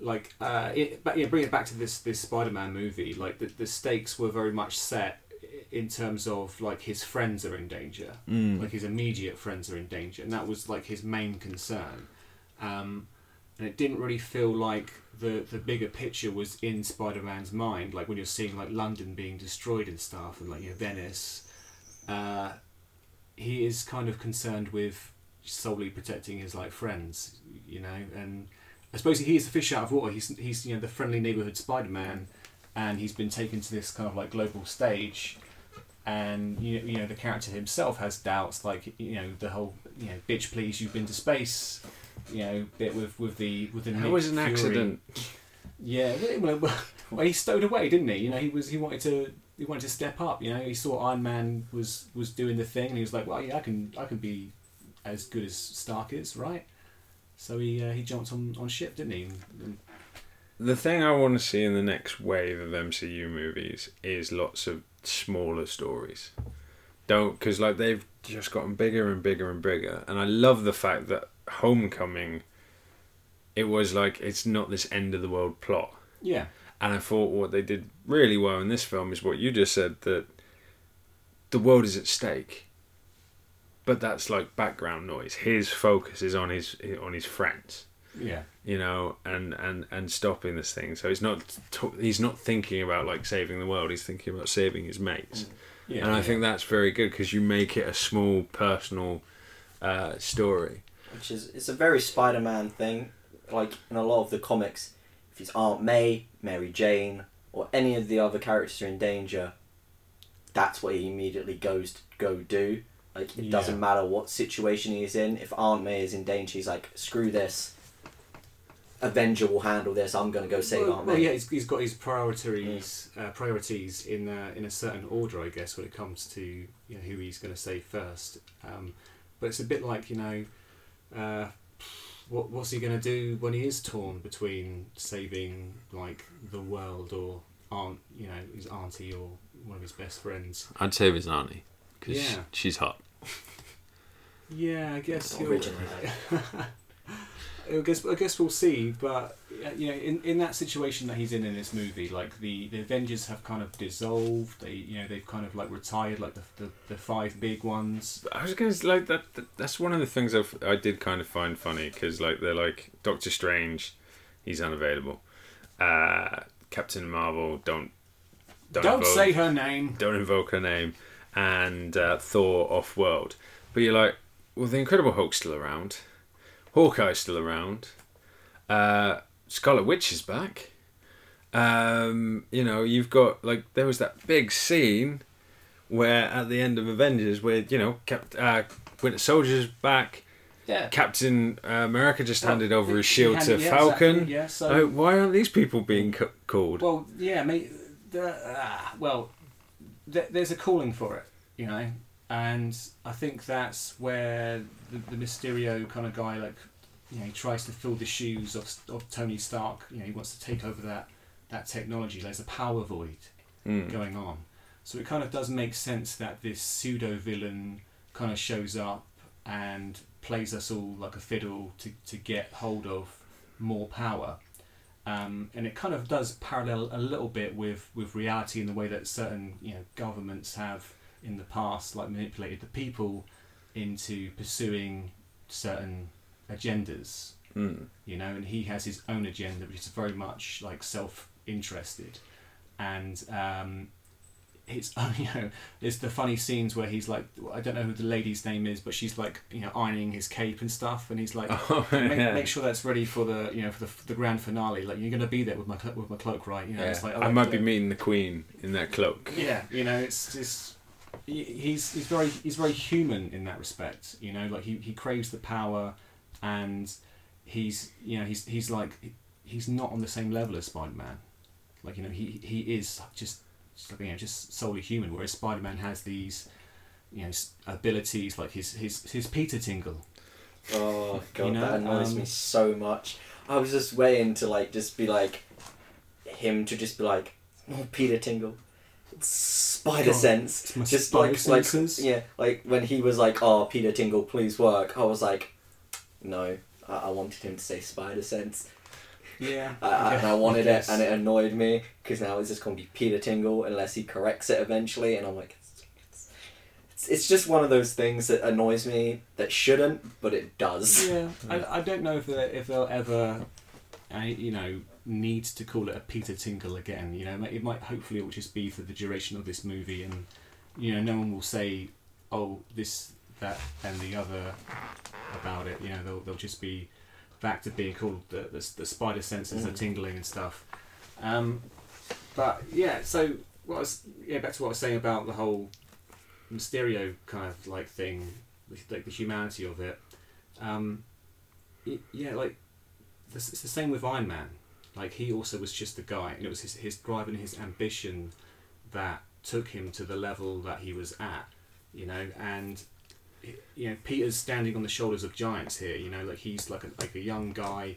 like, uh, it, but yeah, bring it back to this this Spider-Man movie. Like the the stakes were very much set in terms of like his friends are in danger, like his immediate friends are in danger, and that was like his main concern. Um, and it didn't really feel like the the bigger picture was in Spider-Man's mind. Like when you're seeing like London being destroyed and stuff, and like you know, Venice, uh, he is kind of concerned with solely protecting his like friends, you know. And I suppose he is the fish out of water. He's he's you know the friendly neighborhood Spider-Man, and he's been taken to this kind of like global stage. And you you know the character himself has doubts, like you know the whole you know bitch please you've been to space, you know bit with with the with the Nick was an Fury- accident. Yeah, well, well, he stowed away, didn't he? You know, he was he wanted to he wanted to step up. You know, he saw Iron Man was was doing the thing, and he was like, well, yeah, I can I can be as good as Stark is, right? So he uh, he jumped on on ship, didn't he? And The thing I want to see in the next wave of MCU movies is lots of smaller stories. Don't because like they've just gotten bigger and bigger and bigger, and I love the fact that Homecoming. It was like it's not this end of the world plot, yeah, and I thought what they did really well in this film is what you just said that the world is at stake. But that's like background noise. His focus is on his on his friends yeah, you know, and and and stopping this thing. So he's not t- he's not thinking about like saving the world. He's thinking about saving his mates. yeah. and I yeah. think that's very good because you make it a small personal uh, story. which is it's a very Spider-Man thing. Like in a lot of the comics, if it's Aunt May, Mary Jane, or any of the other characters are in danger, that's what he immediately goes to go do. Like it Yeah. doesn't matter what situation he's in. If Aunt May is in danger, he's like, screw this. Avenger will handle this. I'm gonna go save well, Aunt well, yeah, he's, he's got his priorities uh, priorities in uh, in a certain order, I guess, when it comes to you know who he's going to save first. Um, but it's a bit like you know, uh, what what's he going to do when he is torn between saving like the world or aunt, you know, his auntie or one of his best friends. I'd save his auntie because Yeah. she's hot. Yeah, I guess. he'll- Originally. I guess I guess we'll see, but uh, you know, in, in that situation that he's in in this movie, like the, the Avengers have kind of dissolved. They you know they've kind of like retired, like the the, the five big ones. I was gonna s- like that. that- That's one of the things I've, I did kind of find funny because like they're like Doctor Strange, he's unavailable. Uh, Captain Marvel, don't Don't, invoke- say her name. don't invoke her name, and uh, Thor off world. But you're like, well, the Incredible Hulk's still around, Hawkeye's still around, uh, Scarlet Witch is back. Um, you know, you've got like there was that big scene where at the end of Avengers, where you know, Cap- uh, Winter Soldier's back. Yeah. Captain uh, America just Well, handed over his shield he to yeah, Falcon. exactly, yeah, so Like, why aren't these people being called? well, yeah, mate. The, ah, well, th- there's a calling for it, you know, and I think that's where the, the Mysterio kind of guy, like, you know, he tries to fill the shoes of, of Tony Stark. You know, he wants to take over that that technology. There's a power void Mm. going on, so it kind of does make sense that this pseudo villain kind of shows up and plays us all like a fiddle to to get hold of more power. Um, and it kind of does parallel a little bit with, with reality in the way that certain you know governments have in the past like manipulated the people into pursuing certain agendas Mm. you know and he has his own agenda which is very much like self-interested and um, it's you know there's the funny scenes where he's like I don't know who the lady's name is but she's like you know ironing his cape and stuff and he's like Oh, make, yeah. make sure that's ready for the you know for the, the grand finale. Like you're gonna be there with my with my cloak, right? You know, Yeah. it's like I like might be meeting the Queen in that cloak. Yeah, you know, it's just he's he's very he's very human in that respect. You know, like he, he craves the power, and he's you know he's he's like he's not on the same level as Spider Man. Like you know he he is just just, you know just solely human, whereas Spider Man has these you know abilities like his his his Peter Tingle. Oh god, You know, that annoys um, me so much. I was just waiting to like just be like him to just be like, oh Peter Tingle, spider God, sense. Just like like senses. yeah, like when he was like, oh Peter Tingle, please work. I was like, no, I, I wanted him to say spider sense. Yeah, I, I, and I wanted guess. it, and it annoyed me because now it's just going to be Peter Tingle unless he corrects it eventually, and I'm like, it's, it's, it's, just one of those things that annoys me that shouldn't, but it does. Yeah, I, I don't know if they if they'll ever, uh, you know, need to call it a Peter Tingle again. You know, it might hopefully it will just be for the duration of this movie, and you know, no one will say, oh, this, that, and the other about it. You know, they'll they'll just be back to being called the the, the spider senses, the Mm. tingling and stuff. Um, but yeah, so what I was yeah back to what I was saying about the whole Mysterio kind of like thing, like the humanity of it. Um, yeah, like it's the same with Iron Man. Like he also was just a guy, and it was his his drive and his ambition that took him to the level that he was at, you know, and you know Peter's standing on the shoulders of giants here. You know, like he's like a, like a young guy,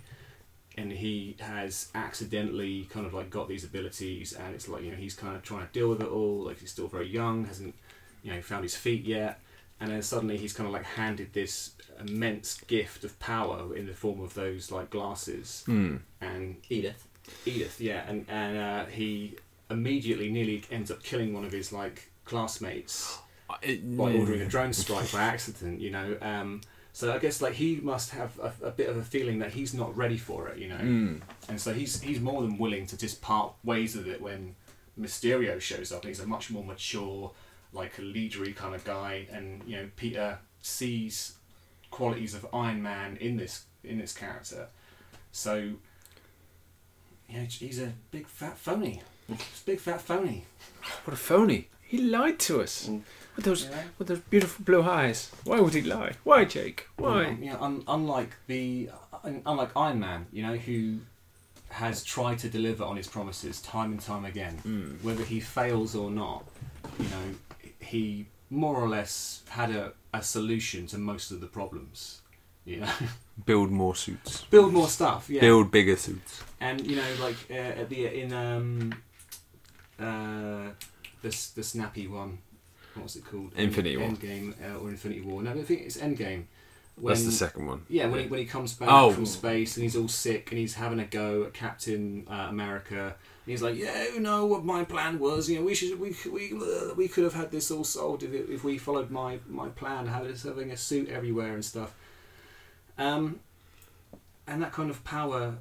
and he has accidentally kind of like got these abilities, and it's like you know he's kind of trying to deal with it all. Like he's still very young, hasn't you know found his feet yet, and then suddenly he's kind of like handed this immense gift of power in the form of those like glasses, Hmm. and Edith. Edith, yeah, and and uh, he immediately nearly ends up killing one of his like classmates by ordering a drone strike by accident, you know. Um, so I guess like he must have a, a bit of a feeling that he's not ready for it, you know. Hmm. And so he's he's more than willing to just part ways with it when Mysterio shows up. He's a much more mature, like a leadery kind of guy, and you know Peter sees qualities of Iron Man in this in this character. So yeah, he's a big fat phony. He's a big fat phony. What a phony! He lied to us Mm. with those You know? with those beautiful blue eyes. Why would he lie? Why, Jake? Why? Um, you know, un- unlike the un- unlike Iron Man, you know, who has tried to deliver on his promises time and time again, Mm. whether he fails or not, you know, he more or less had a, a solution to most of the problems. You know, Build more suits. build more stuff. Yeah, Build bigger suits. and you know, like uh, at the in um uh this the snappy one. What's it called? Infinity War. Endgame uh, or Infinity War? No, I think it's Endgame. That's the second one. Yeah, when he, when he comes back Oh. from space and he's all sick and he's having a go at Captain uh, America, he's like, "Yeah, you know what my plan was. You know, we should we we uh, we could have had this all solved if, if we followed my my plan, having having a suit everywhere and stuff." Um, and that kind of power,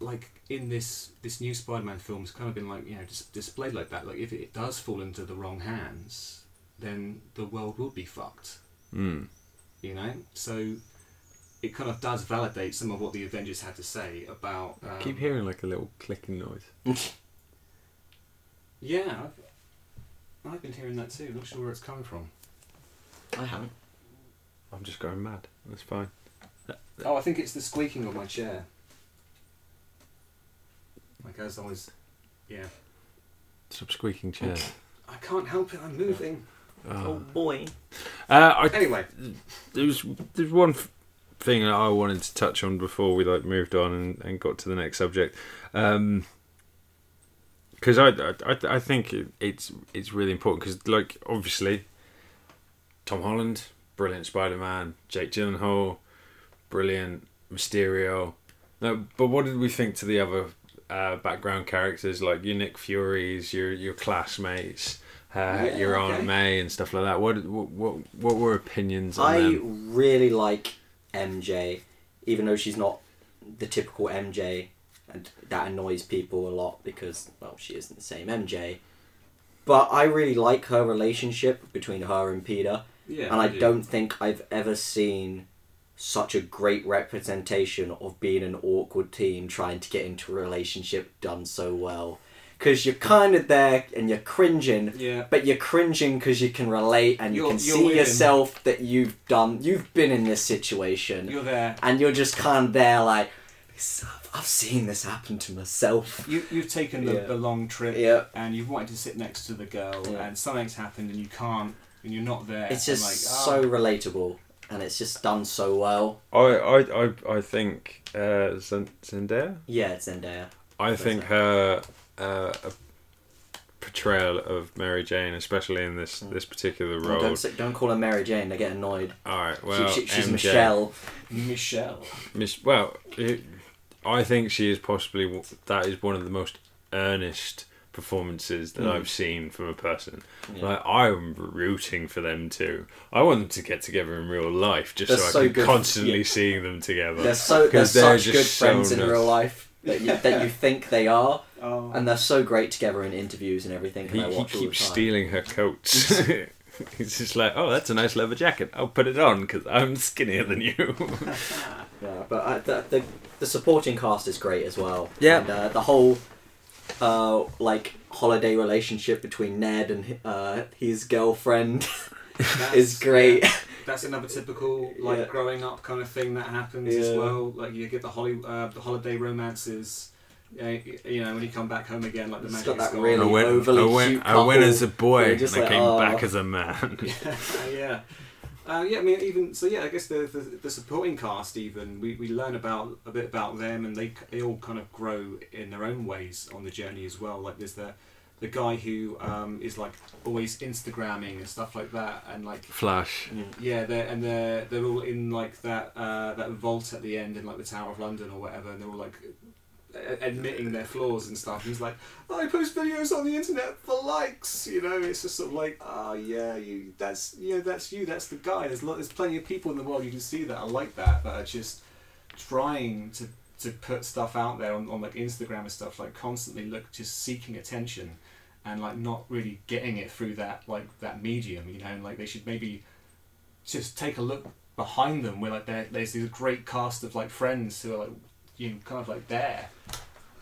like in this this new Spider-Man film, has kind of been like you know just displayed like that. Like if it does fall into the wrong hands, then the world will be fucked Mm. you know so it kind of does validate some of what the avengers had to say about um, I keep hearing like a little clicking noise. yeah I've, I've been hearing that too not sure where it's coming from I haven't. I'm just going mad. That's fine. oh i think it's the squeaking of my chair like as i was always yeah Stop squeaking chair. i can't help it i'm moving Oh. boy. Uh, I, anyway there's there's one f- thing that I wanted to touch on before we like moved on and, and got to the next subject, because I, I I think it's it's really important because like obviously, Tom Holland, brilliant Spider Man, Jake Gyllenhaal, brilliant Mysterio. No, but what did we think to the other uh, background characters like your Nick Furies, your your classmates? Uh, Yeah, your Aunt okay. May and stuff like that. What what what, what were opinions on I them? really like MJ, even though she's not the typical MJ, and that annoys people a lot because well, she isn't the same MJ. But I really like her relationship between her and Peter, yeah and I do. don't think I've ever seen such a great representation of being an awkward teen trying to get into a relationship done so well. Because you're kind of there and you're cringing, yeah but you're cringing because you can relate and you You're- can see yourself that you've done, you've been in this situation, you're there and you're just kind of there like, "This- I've seen this happen to myself. you, you've taken the, Yeah. the long trip Yeah. and you've wanted to sit next to the girl Yeah. and something's happened and you can't and you're not there It's just like, so oh, relatable, and it's just done so well. I I I, I think uh, Zendaya. Yeah, it's Zendaya. I Who's think that? her uh, portrayal of Mary Jane, especially in this Mm. this particular Oh, role. don't say, don't call her Mary Jane. They get annoyed. All right, well, she, she's MJ, Michelle. Michelle Miss, well, it, I think she is possibly that is one of the most earnest performances that Mm. I've seen from a person. Yeah. Like I'm rooting for them too. I want them to get together in real life, just They're so I so can good. constantly Yeah. seeing them together. They're so they're 'Cause they're such just good so friends in real life that you, that you think they are, oh and they're so great together in interviews and everything. And He, I he watch all the keeps time. stealing her coats. He's just like, oh, that's a nice leather jacket. I'll put it on because I'm skinnier than you. Yeah, but I, the, the the supporting cast is great as well. Yeah. and, uh, the whole uh, like holiday relationship between Ned and uh, his girlfriend is great. that's another typical like Yeah. growing up kind of thing that happens as well like you get the holly uh, the holiday romances uh, you know, when you come back home again, like the magic got is that gone. really I went, overly I went, cute I went as a boy where and you're I came "Oh." back as a man. yeah. Uh, yeah, I mean, even so, yeah. I guess the, the the supporting cast, even we, we learn about a bit about them, and they they all kind of grow in their own ways on the journey as well. Like there's the the guy who um, is like always Instagramming and stuff like that, and like Flash. yeah, they're and they're they're all in like that uh, that vault at the end in like the Tower of London or whatever, and they're all like a- admitting their flaws and stuff. He's like, I post videos on the internet for likes. You know, it's just sort of like, oh yeah, you that's know that's you, that's the guy. There's lot, there's plenty of people in the world you can see that are like that, that are just trying to to put stuff out there on, on like Instagram and stuff, like constantly look just seeking attention and like not really getting it through that like that medium, you know, and like they should maybe just take a look behind them where like there's this great cast of like friends who are like you know kind of like there.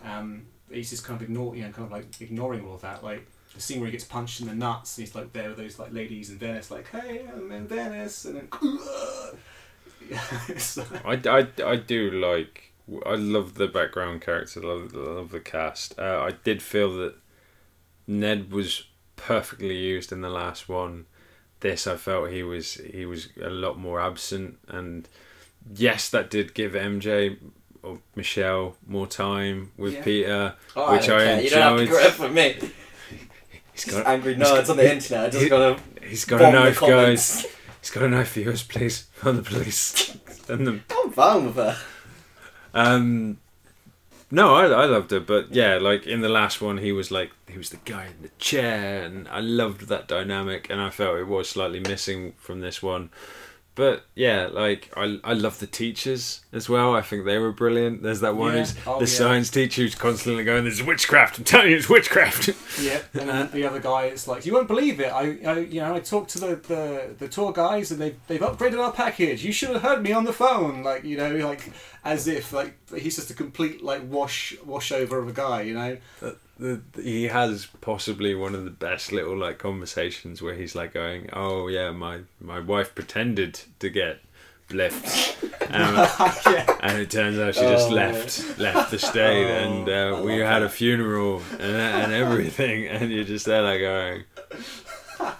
Um, he's just kind of ignore you know kind of like ignoring all of that like the scene where he gets punched in the nuts. And he's like there with those like ladies in Venice like hey I'm in Venice and then I, I, I do like. I love the background characters. I love, love the cast. Uh, I did feel that Ned was perfectly used in the last one. This I felt he was he was a lot more absent, and yes, that did give MJ or Michelle more time with Yeah. Peter. Oh, Which I, I don't care. You don't have to enjoyed. grip with me. He's These got angry he's nerds on the internet. I just gotta he's got a knife, guys. He's got a knife for yours, please. On the police. Send them. I'm fine with her. Um, no, I, I loved it, but yeah, like in the last one, he was like he was the guy in the chair, and I loved that dynamic, and I felt it was slightly missing from this one. But yeah, like I I love the teachers as well. I think they were brilliant. There's that one Yeah. who's Oh, the yeah. science teacher who's constantly going, "There's witchcraft." I'm telling you, it's witchcraft. Yeah, and then the other guy is like, "You won't believe it. I, I you know, I talked to the, the, the tour guys, and they've they've upgraded our package. You should have heard me on the phone." Like, you know, like as if like he's just a complete like wash washover of a guy. You know. the, the, he has possibly one of the best little like conversations where he's like going, "Oh yeah, my my wife pretended to get left, um, yeah. and it turns out she just Oh, left left the state, Oh, and uh, we had a funeral and and everything, and you're just there like going."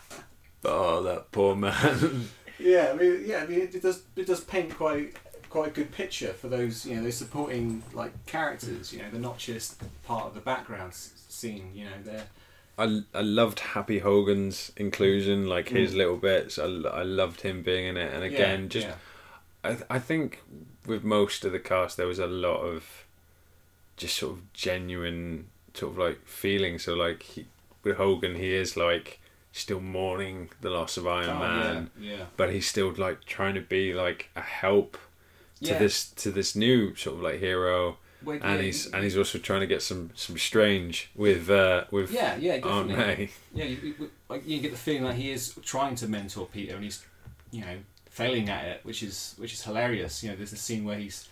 Oh, that poor man. Yeah, I mean, yeah, I mean, it, it does it does paint quite quite a good picture for those you know those supporting like characters. You know, they're not just part of the background s- scene. You know, they're I, I loved Happy Hogan's inclusion, like his Mm. little bits. I, I loved him being in it, and again, yeah, just yeah. I I think with most of the cast there was a lot of just sort of genuine sort of like feeling. So like he, with Hogan, he is like still mourning the loss of Iron Oh, Man, yeah, yeah. but he's still like trying to be like a help to Yeah. this to this new sort of like hero. And yeah, he's and he's also trying to get some some strange with uh with yeah, yeah, Aunt. May. Yeah, you, you, like you get the feeling that he is trying to mentor Peter, and he's, you know, failing at it, which is which is hilarious. You know, there's a scene where he's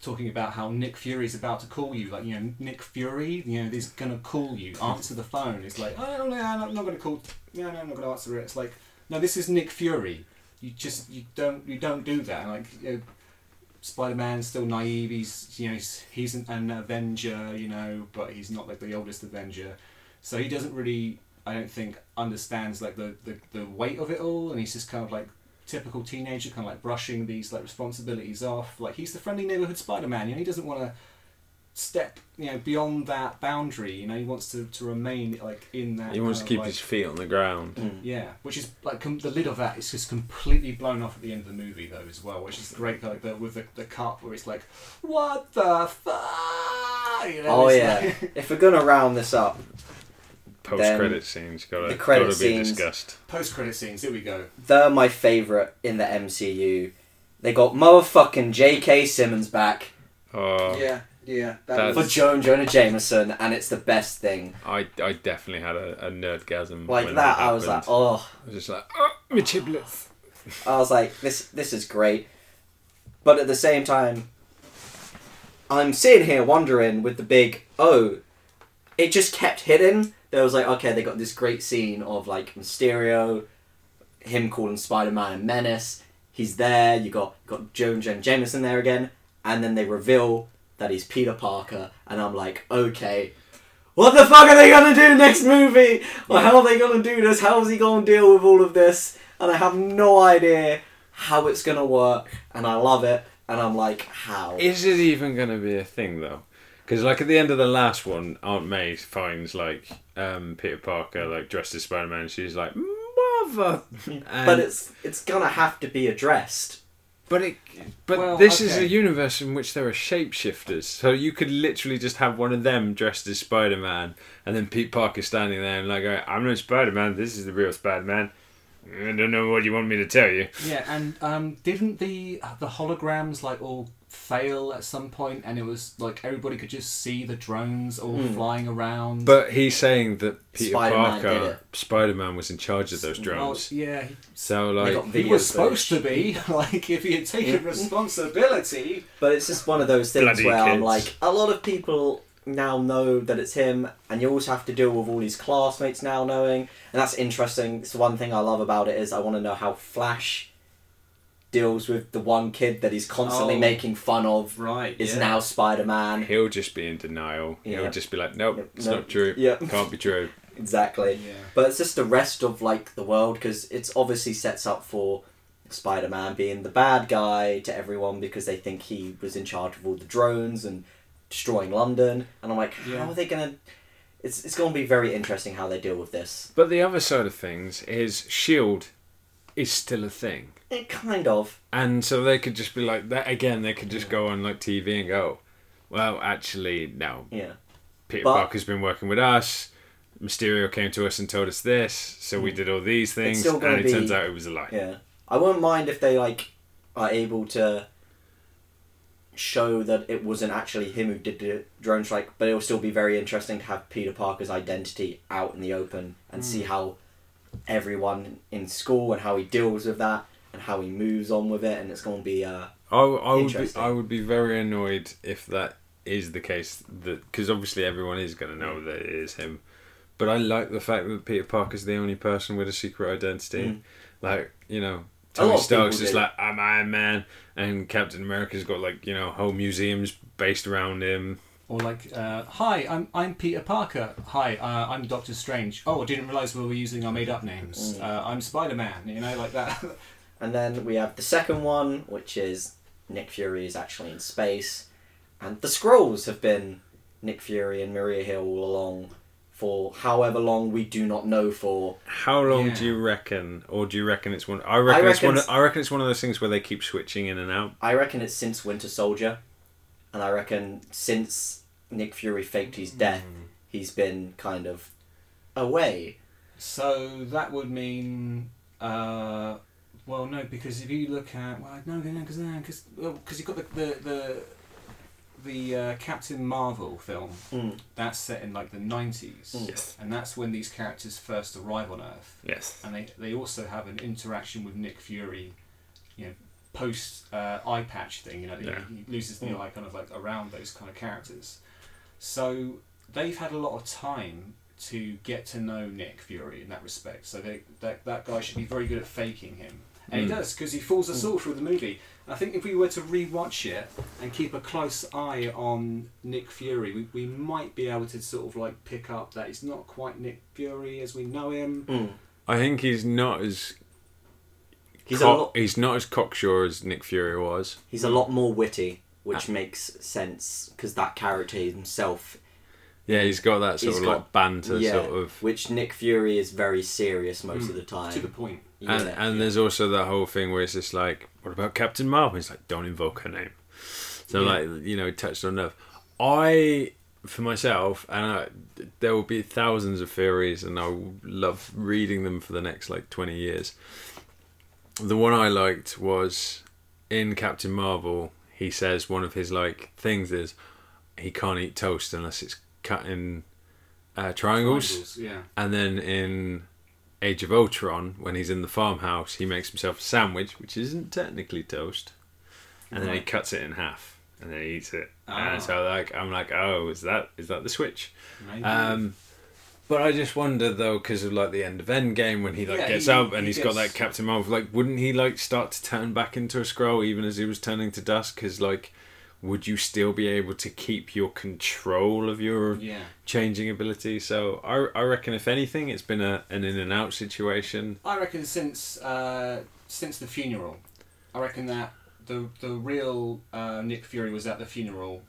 talking about how Nick Fury's about to call you, like you know, Nick Fury, you know, he's gonna call you. Answer the phone. It's like, oh no, no I'm not gonna call. No, no, I'm not gonna answer it. It's like, no, this is Nick Fury. You just you don't you don't do that. Like, you know, Spider-Man's still naive. He's you know he's, he's an, an Avenger, you know, but he's not like the oldest Avenger, so he doesn't really, I don't think, understands like the, the, the weight of it all, and he's just kind of like typical teenager, kind of like brushing these like responsibilities off. Like he's the friendly neighborhood Spider-Man, you know, he doesn't want to step you know beyond that boundary. You know, he wants to, to remain like in that. He wants to keep like- his feet on the ground. Mm. yeah, which is like com- the lid of that is just completely blown off at the end of the movie though as well, which is great. Like the, with the, the cut where it's like, what the fuck? You know, Oh yeah. like- if we're gonna round this up, Post credit scenes gotta the credit gotta be scenes- discussed. Post credit scenes. Here we go. they're my favorite in the MCU. They got motherfucking J.K. Simmons back Oh, yeah, yeah. That's- for Joan Jonah Jameson, and it's the best thing. I, I definitely had a, a nerdgasm. Like when that, that, I was like, happened. oh. I was just like, oh, my chiblets. I was like, this this is great. But at the same time, I'm sitting here wondering with the big oh, it just kept hitting. There was like, okay, they got this great scene of like Mysterio, him calling Spider Man a menace. He's there. You got got Joan Jen Jameson there again, and then they reveal that he's Peter Parker, and I'm like, okay, what the fuck are they gonna do next movie? How are they gonna do this? How is he gonna deal with all of this? And I have no idea how it's gonna work, and I love it, and I'm like, how? Is it even to be a thing though? Because like at the end of the last one, Aunt May finds like um, Peter Parker like dressed as Spider Man. She's like, mother. And- but it's it's gonna have to be addressed. But it, but Well, this is a universe in which there are shapeshifters, so you could literally just have one of them dressed as Spider Man, and then Pete Parker standing there and like, "I'm no Spider Man. This is the real Spider Man. I don't know what you want me to tell you." Yeah, and um, didn't the the holograms like all fail at some point, and it was like everybody could just see the drones all Hmm. flying around. But he's saying that Peter Spider-Man Parker. Spider Man, was in charge of those Well, drones. yeah, So like, he was supposed to be. Like, if he had taken responsibility. But it's just one of those things Bloody where I'm like, a lot of people now know that it's him, and you also have to deal with all his classmates now knowing, and that's interesting. It's the one thing I love about it is I want to know how Flash deals with the one kid that he's constantly Oh. making fun of Right. is now Spider Man. he'll just be in denial. Yeah. He'll just be like, "Nope, Yep, it's nope. not true. Yeah. Can't be true." Exactly. Yeah. But it's just the rest of like the world because it's obviously sets up for Spider-Man being the bad guy to everyone because they think he was in charge of all the drones and destroying London. And I'm like, Yeah. how are they gonna? It's it's gonna be very interesting how they deal with this. But the other side of things is Shield is still a thing. It kind of. And so they could just be like that again. They could just go on like TV and go, "Well, actually, no. Yeah. Peter But- Parker's been working with us. Mysterio came to us and told us this, so we did all these things, and it be- turns out it was a lie." Yeah. I wouldn't mind if they like are able to show that it wasn't actually him who did the drone strike, but it'll still be very interesting to have Peter Parker's identity out in the open and see hmm. how everyone in school and how he deals with that and how he moves on with it and it's going to be uh I, I would be, I would be very annoyed if that is the case. That because obviously everyone is going to know that it is him. But I like the fact that Peter Parker's the only person with a secret identity. Mm. Like you know, Tony Stark's just do. like I'm Iron Man, and Captain America's got like you know whole museums based around him. Or like, uh, hi, I'm I'm Peter Parker. Hi, uh, I'm Doctor Strange. Oh, I didn't realise we were using our made-up names. Mm. Uh, I'm Spider Man. You know, like that. and then we have the second one which is Nick Fury is actually in space and the Skrulls have been Nick Fury and Maria Hill all along for however long we do not know for How long Yeah. do you reckon, or do you reckon it's one? I reckon, it's reckon one. It's- I reckon it's one of those things where they keep switching in and out. I reckon it's since Winter Soldier, and I reckon since Nick Fury faked his death, he's been kind of away. So that would mean, uh, well, no, because if you look at, well, no, no, because because because you've got the the the, the uh, Captain Marvel film Mm. that's set in like the nineties, Mm. Yes. and that's when these characters first arrive on Earth, Yes. and they they also have an interaction with Nick Fury, you know, post uh, eye patch thing. You know, Yeah. he, he loses the Mm. eye kind of like around those kind of characters. So they've had a lot of time to get to know Nick Fury in that respect. So they, that that guy should be very good at faking him, and he Mm. does because he fools us all through the movie. I think if we were to rewatch it and keep a close eye on Nick Fury, we, we might be able to sort of like pick up that he's not quite Nick Fury as we know him. Mm. I think he's not as He's a cock- lot. he's not as cocksure as Nick Fury was. He's a lot more witty, which makes sense because that character himself, Yeah, he's got that sort He's of got- like banter yeah, sort of. which Nick Fury is very serious most Mm. of the time. To the point. Yeah. and and there's also that whole thing where it's just like, what about Captain Marvel? He's like, don't invoke her name. So Yeah. like, you know, touched on nerve. I, for myself, and I, there will be thousands of theories, and I will love reading them for the next like twenty years. The one I liked was in Captain Marvel. He says one of his like things is he can't eat toast unless it's cut in uh, triangles. Triangles, Yeah. And then in Age of Ultron, when he's in the farmhouse, he makes himself a sandwich, which isn't technically toast, and then he cuts it in half, and then he eats it. Ah. And so like I'm like, oh, is that is that the switch? Maybe. Um, but I just wonder though, because of like the end of Endgame, when he like Yeah, gets he- up and he he's got that Captain Marvel, like, wouldn't he like start to turn back into a Skrull even as he was turning to dust? Because like would you still be able to keep your control of your Yeah. changing ability? So I, I reckon if anything, it's been a an in and out situation. I reckon since uh, since the funeral, I reckon that the the real uh, Nick Fury was at the funeral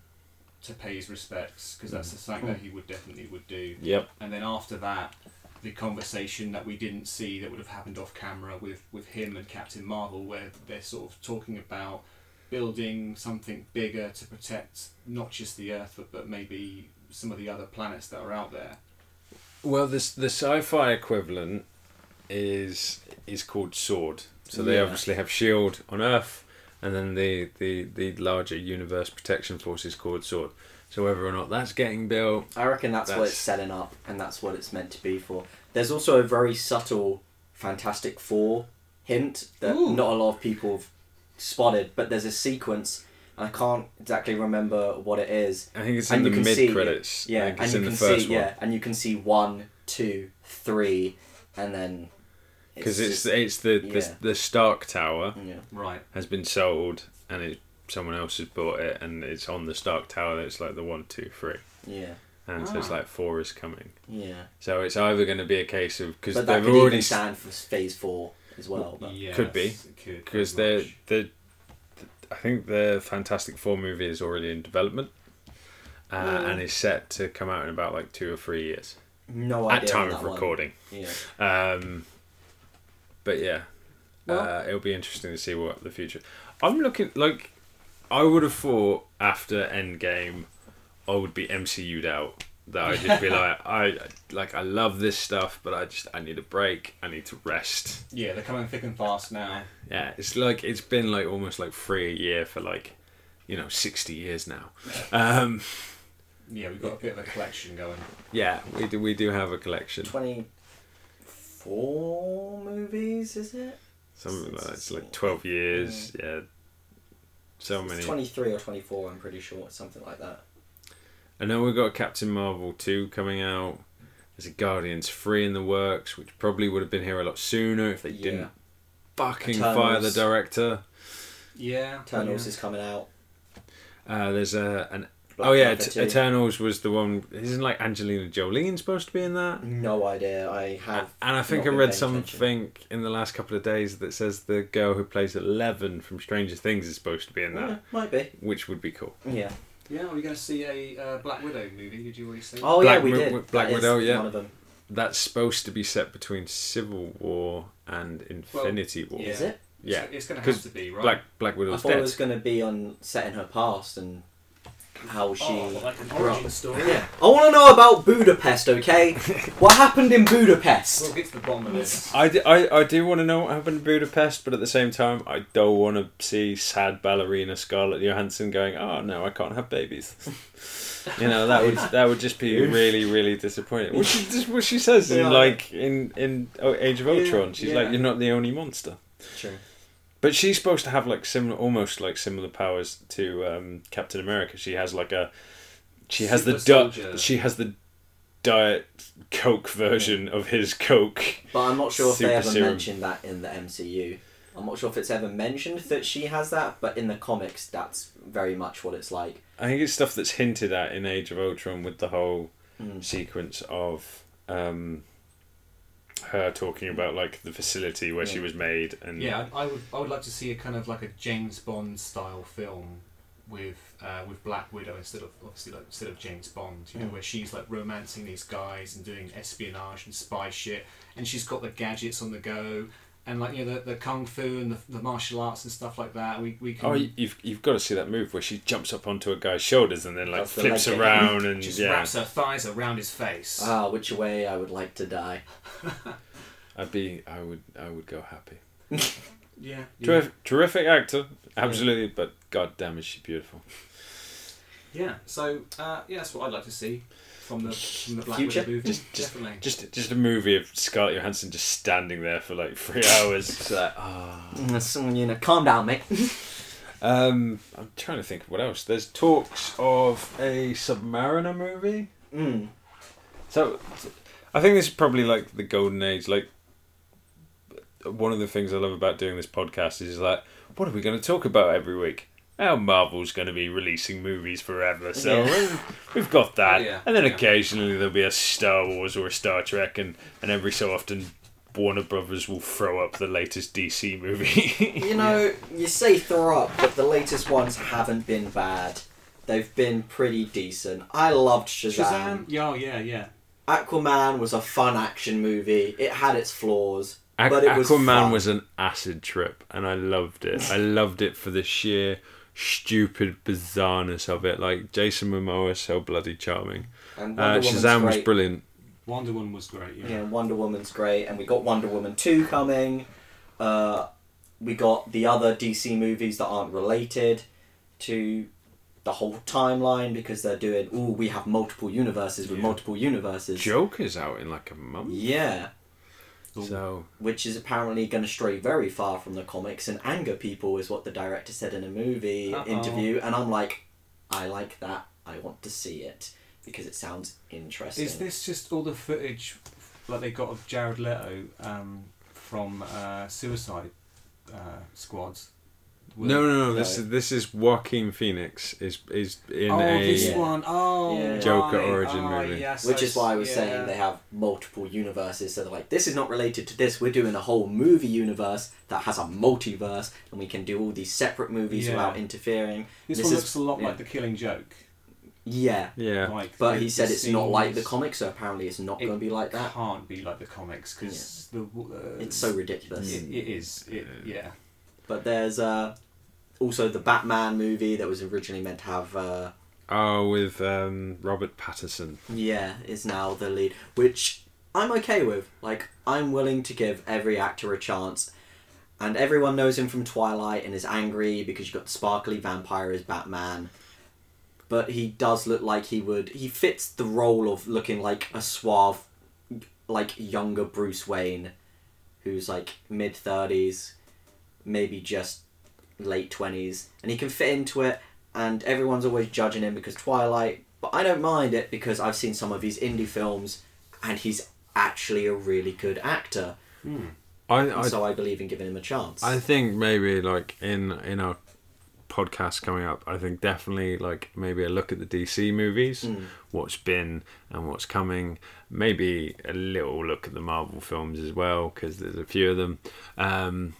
to pay his respects because that's the something that he would definitely would do. Yep. And then after that, the conversation that we didn't see that would have happened off camera with with him and Captain Marvel, where they're sort of talking about building something bigger to protect not just the Earth but, but maybe some of the other planets that are out there. Well, this the sci-fi equivalent is is called Sword. So they Yeah. obviously have Shield on Earth, and then the, the the larger Universe Protection Forces called Sword. So whether or not that's getting built, I reckon that's, what it's setting up, and that's what it's meant to be for. There's also a very subtle Fantastic Four hint that Ooh. not a lot of people have spotted, but there's a sequence, and I can't exactly remember what it is. I think it's And in the mid credits. Yeah, and you can see, yeah, and you can see one, two, three, and then because it's just- it's the, yeah. the the Stark Tower yeah. Right. has been sold, and it someone else has bought it, and it's on the Stark Tower. It's like the one, two, three, Yeah, and so it's Ah. like four is coming. yeah. So it's either going to be a case of because they've could already even stand for phase four as well. But Yes, Could be, because very they're the I think the Fantastic Four movie is already in development, uh, Mm. and is set to come out in about like two or three years no idea. at time of that one. recording. Yeah. Um, but yeah, Well- uh, it'll be interesting to see what the future. I'm looking like I would have thought after Endgame, I would be MCU'd out. That I'd just be like, I like I love this stuff, but I just I need a break. I need to rest. Yeah, they're coming thick and fast now. Yeah, it's like it's been like almost like three a year for like, you know, sixty years now. Um, Yeah, we've got a bit of a collection going. yeah, we do we do have a collection. Twenty four movies, is it? Something like that. It's like twelve years. Yeah, so It's many. Twenty three or twenty four. I'm pretty sure. Something like that. I know we've got Captain Marvel 2 coming out. There's a Guardians 3 in the works, which probably would have been here a lot sooner if they Yeah. didn't fucking Eternals. fire the director. Yeah. Eternals yeah. is coming out. Uh, there's a an Black oh yeah, Panther Et- 2. Eternals was the one. Isn't like Angelina Jolie supposed to be in that? No idea. I have. And I think I read paying something in the last couple of days that says the girl who plays Eleven from Stranger Things is supposed to be in that, Yeah, might be. which would be cool. Yeah. Yeah, are we going to see a uh, Black Widow movie? Did you already say? Oh Black yeah, we did. Black That is Widow, yeah. One of them. That's supposed to be set between Civil War and Infinity War. yeah. Is it? Yeah, It's, going to have to be, right? Black Black I thought dead. it was going to be on set in her past and how oh, she. Oh, like an grew up. origin story. Yeah. I want to know about Budapest, okay? what happened in Budapest? We'll get to the bottom of this. I, d- I, I do want to know what happened in Budapest, but at the same time, I don't want to see sad ballerina Scarlett Johansson going, "Oh no, I can't have babies." you know that would that would just be really really disappointing. What she just what she says Yeah. in like in in oh, Age of Yeah, Ultron, she's yeah. like, "You're not the only monster." True. But she's supposed to have like similar, almost like similar powers to um, Captain America. She has like a, she has the Super di- soldier. she has the diet Coke version of his Coke. But I'm not sure if they ever serum. mentioned that in the MCU. I'm not sure if it's ever mentioned that she has that, but in the comics, that's very much what it's like. I think it's stuff that's hinted at in Age of Ultron with the whole Mm. sequence of um, her talking about like the facility where she was made and Yeah, I, I would. I would like to see a kind of like a James Bond style film with uh, with Black Widow instead of obviously like instead of James Bond. You know, Mm. where she's like romancing these guys and doing espionage and spy shit, and she's got the gadgets on the go. And like you know the, the kung fu and the, the martial arts and stuff like that, we, we can Oh, you- you've you've got to see that move where she jumps up onto a guy's shoulders and then like Does the flips leg around and just yeah, wraps her thighs around his face. Ah, which way I would like to die. I'd be I would I would go happy. yeah, yeah, Terrific, terrific actor, absolutely, but god damn is she beautiful. yeah. So uh, yeah, that's what I'd like to see from the from the Black Future? Widow movie. Just- just- Definitely. Just just a movie of Scarlett Johansson just standing there for like three hours. It's like, ah. Mm, You know, calm down, mate. Um, I'm trying to think of what else. There's talks of a Submariner movie. mm. So, I think this is probably like the golden age. Like, one of the things I love about doing this podcast is like, what are we going to talk about every week? Well, Marvel's going to be releasing movies forever, so Yeah. we've got that. Yeah, And then yeah. occasionally there'll be a Star Wars or a Star Trek, and, and every so often Warner Brothers will throw up the latest DC movie. You know, you say throw up, but the latest ones haven't been bad. They've been pretty decent. I loved Shazam. Shazam? Yeah, oh, yeah, yeah. Aquaman was a fun action movie. It had its flaws, Aqu- but it was Aquaman fun. was an acid trip, and I loved it. I loved it for the sheer stupid bizarreness of it. Like Jason Momoa, is so bloody charming. And Uh, Wonder Woman's Shazam was brilliant. Wonder Woman was great, yeah. Yeah, Wonder Woman's great, and we got Wonder Woman 2 coming. Uh, we got the other DC movies that aren't related to the whole timeline because they're doing, Oh, we have multiple universes with Yeah. multiple universes. Joker's out in like a month, Yeah, so which is apparently going to stray very far from the comics and anger people, is what the director said in a movie Uh-oh. interview. And I'm like, I like that. I want to see it because it sounds interesting. Is this just all the footage like they got of Jared Leto um, from uh, Suicide uh, Squads? Will- no, no, no. This is this is Joaquin Phoenix is is in oh, a this Yeah. one. Oh, Yeah. Joker right. origin Oh, movie. yes, Which is why I was yeah. saying they have multiple universes. So they're like, this is not related to this. We're doing a whole movie universe that has a multiverse, and we can do all these separate movies Yeah. without interfering. This, This one is- looks a lot yeah. like The Killing Joke. Yeah, yeah. Like, but he said it's not like the comics, so apparently it's not It going to be like that. It can't be like the comics because the uh, It's so ridiculous. It, it is. It, yeah. But there's uh, also the Batman movie that was originally meant to have. Uh, Oh, with um, Robert Pattinson. yeah, is now the lead, which I'm okay with. Like, I'm willing to give every actor a chance. And everyone knows him from Twilight and is angry because you've got the sparkly vampire as Batman. But he does look like he would. He fits the role of looking like a suave, like younger Bruce Wayne, who's like mid 30s, maybe just late 20s. And he can fit into it, and everyone's always judging him because Twilight. But I don't mind it because I've seen some of his indie films, and he's actually a really good actor. I, I so I believe in giving him a chance. I think maybe like in in our podcast coming up, I think definitely like maybe a look at the DC movies, Mm. what's been and what's coming. Maybe a little look at the Marvel films as well because there's a few of them. Um,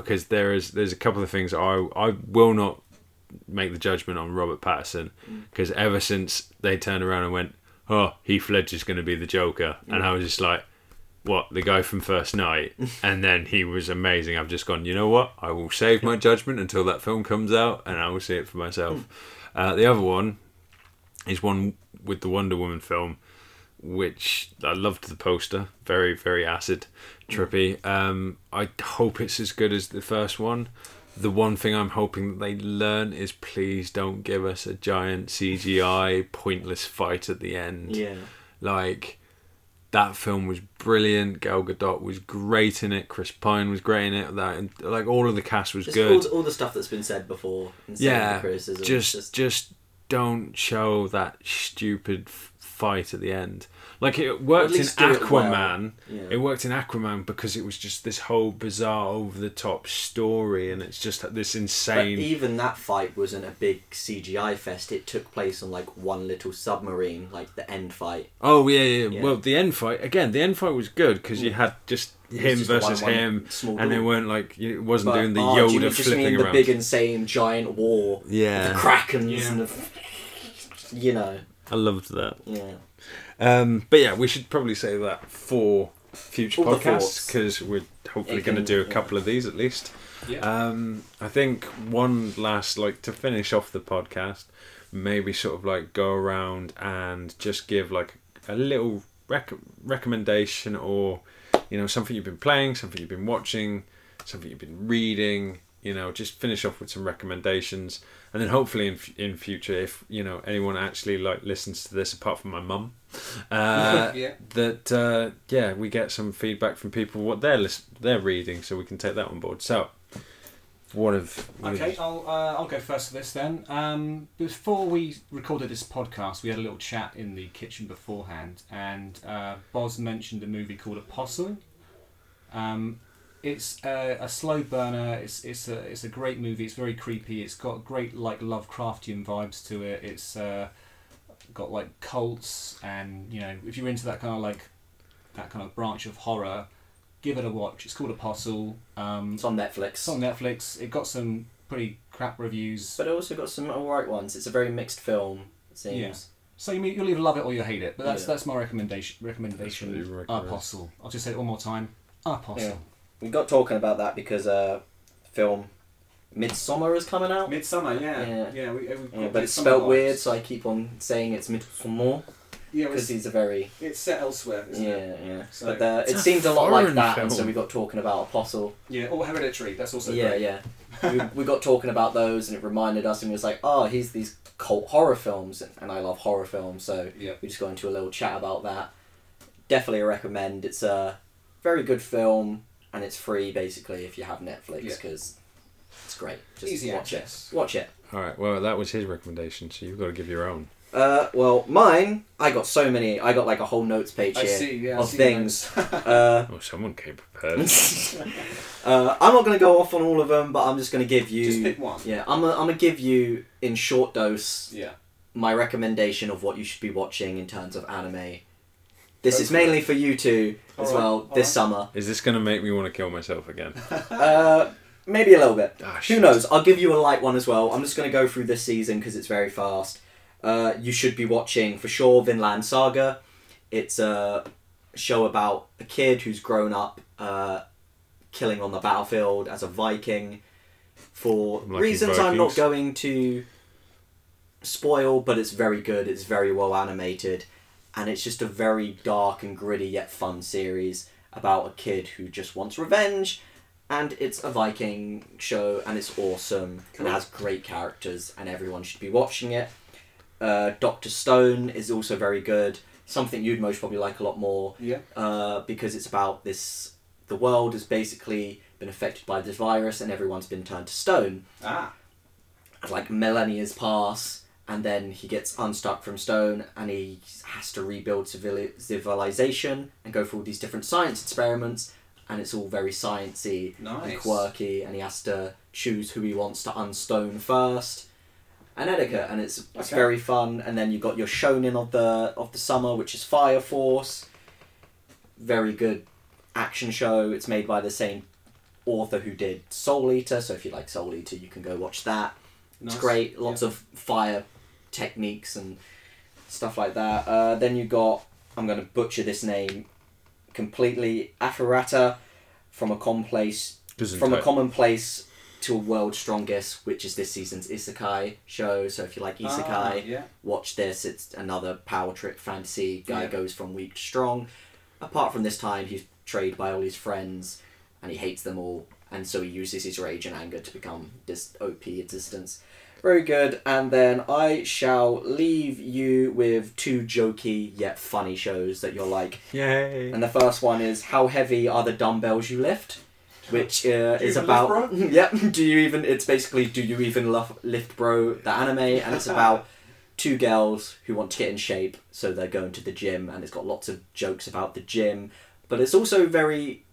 because there is there's a couple of things I I will not make the judgment on Robert Pattinson because ever since they turned around and went, oh Heath Ledger's going to be the Joker, and I was just like what the guy from first night? And then he was amazing. I've just gone you know what? I will save my judgment until that film comes out and i will see it for myself. Uh, the other one is one with the wonder woman film which i loved the poster. Very very acid trippy um, i hope it's as good as the first one the one thing i'm hoping that they learn is please don't give us a giant cgi pointless fight at the end yeah. like that film was brilliant. Gal Gadot was great in it. Chris Pine was great in it. That and, like all of the cast was Just good. all, all the stuff that's been said before. Yeah, the criticism. just, just just don't show that stupid f- fight at the end. Like it worked in least do it well. Aquaman. Yeah. It worked in Aquaman because it was just this whole bizarre, over the top story, and it's just this But insane. even that fight wasn't a big CGI fest. It took place on like one little submarine, like the end fight. oh yeah, yeah, Yeah. Well, the end fight again. The end fight was good because you mm. had just him just versus one-one him, small and they duel. weren't like it wasn't But, doing the oh, do you Yoda mean- just flipping mean around. the big insane giant war, Yeah. the Krakens Yeah. and the, you know, I loved that. yeah. Um, but yeah, we should probably say that for future All podcasts because we're hopefully going to do a yeah. couple of these at least. Yeah. Um, I think one last like to finish off the podcast, maybe sort of like go around and just give like a little rec- recommendation or you know something you've been playing, something you've been watching, something you've been reading. You know, just finish off with some recommendations, and then hopefully in f- in future, if you know anyone actually like listens to this, apart from my mum, uh, Yeah. that uh, yeah, we get some feedback from people what they're list- they're reading, so we can take that on board. So, what have what Okay, I'll uh, I'll go first for this then. Um, before we recorded this podcast, we had a little chat in the kitchen beforehand, and uh, Boz mentioned a movie called Apostle. Um, It's uh, a slow burner. It's it's a it's a great movie. It's very creepy. It's got great like Lovecraftian vibes to it. It's uh, got like cults and you know if you're into that kind of like that kind of branch of horror, give it a watch. It's called Apostle. Um, It's on Netflix. it's Netflix. on Netflix. It got some pretty crap reviews. But it also got some alright ones. It's a very mixed film, it seems. Yeah. So you you'll either love it or you'll hate it. But that's Yeah. that's my recommendation. Recommendation. That's what. Apostle. I'll just say it one more time. Apostle. Yeah. We got talking about that because uh, film Midsommar is coming out. Midsommar, yeah, Yeah. yeah. we, we've Yeah, but it's Midsommar spelt vibes. weird, so I keep on saying it's Midsummer Yeah, because it's, he's a very it's set elsewhere. Isn't yeah It? yeah. So- but uh, It's it a seemed a lot like foreign that, and so we got talking about Apostle. Yeah, or Hereditary. That's also yeah great. yeah. we, we got talking about those, and it reminded us, and we was like, oh, he's these cult horror films, and, and I love horror films, so Yeah. we just got into a little chat about that. Definitely a recommend. It's a very good film, and it's free basically if you have Netflix Yeah. because it's great. Just Easy watch access. it. Watch it. All right. Well, that was his recommendation, so you've got to give your own. Uh, well, mine. I got so many. I got like a whole notes page I here see. Yeah, of things. uh, Oh, someone came prepared. uh, I'm not going to go off on all of them, but I'm just going to give you. Just pick one. Yeah, I'm. I'm gonna give you in short dose Yeah. my recommendation of what you should be watching in terms of anime. This Go is mainly for you two as Alright, well alright. this summer. Is this going to make me want to kill myself again? Uh, maybe a little bit. Ah, Who shit. knows? I'll give you a light one as well. I'm just going to go through this season because it's very fast. Uh, you should be watching for sure Vinland Saga. It's a show about a kid who's grown up uh, killing on the battlefield as a Viking for Lucky reasons I'm not Vikings. going to spoil, but it's very good. It's very well animated, and it's just a very dark and gritty yet fun series about a kid who just wants revenge and it's a Viking show, and it's awesome, and Cool. it has great characters, and everyone should be watching it. Uh, Doctor Stone is also very good. Something you'd most probably like a lot more, Yeah. uh, because it's about this. The world has basically been affected by this virus, and everyone's been turned to stone. Ah. Like millennia pass, and then he gets unstuck from stone, and he has to rebuild civilization and go through all these different science experiments, and it's all very sciencey and quirky, and he has to choose who he wants to unstone first, and etiquette, and it's it's Okay. very fun. And then you got your shonen of the of the summer, which is Fire Force. Very good action show. It's made by the same author who did Soul Eater, so if you like Soul Eater, you can go watch that. Nice. It's great. Lots of fire techniques and stuff like that. Uh, then you got I'm going to butcher this name completely. Afarata from a commonplace from a commonplace to a world strongest, which is this season's isekai show. So if you like isekai, Ah, yeah. watch this. It's another power trip fantasy. Guy Yeah. goes from weak to strong. Apart from this time, he's betrayed by all his friends, and he hates them all. And so he uses his rage and anger to become this OP existence. Very good. And then I shall leave you with two jokey yet funny shows that you're like. Yay! And the first one is How Heavy Are the Dumbbells You Lift? Which uh, is about. lift, yep. Do you even. It's basically Do You Even Love, Lift Bro, the anime, and it's about two girls who want to get in shape, so they're going to the gym, and it's got lots of jokes about the gym, but it's also very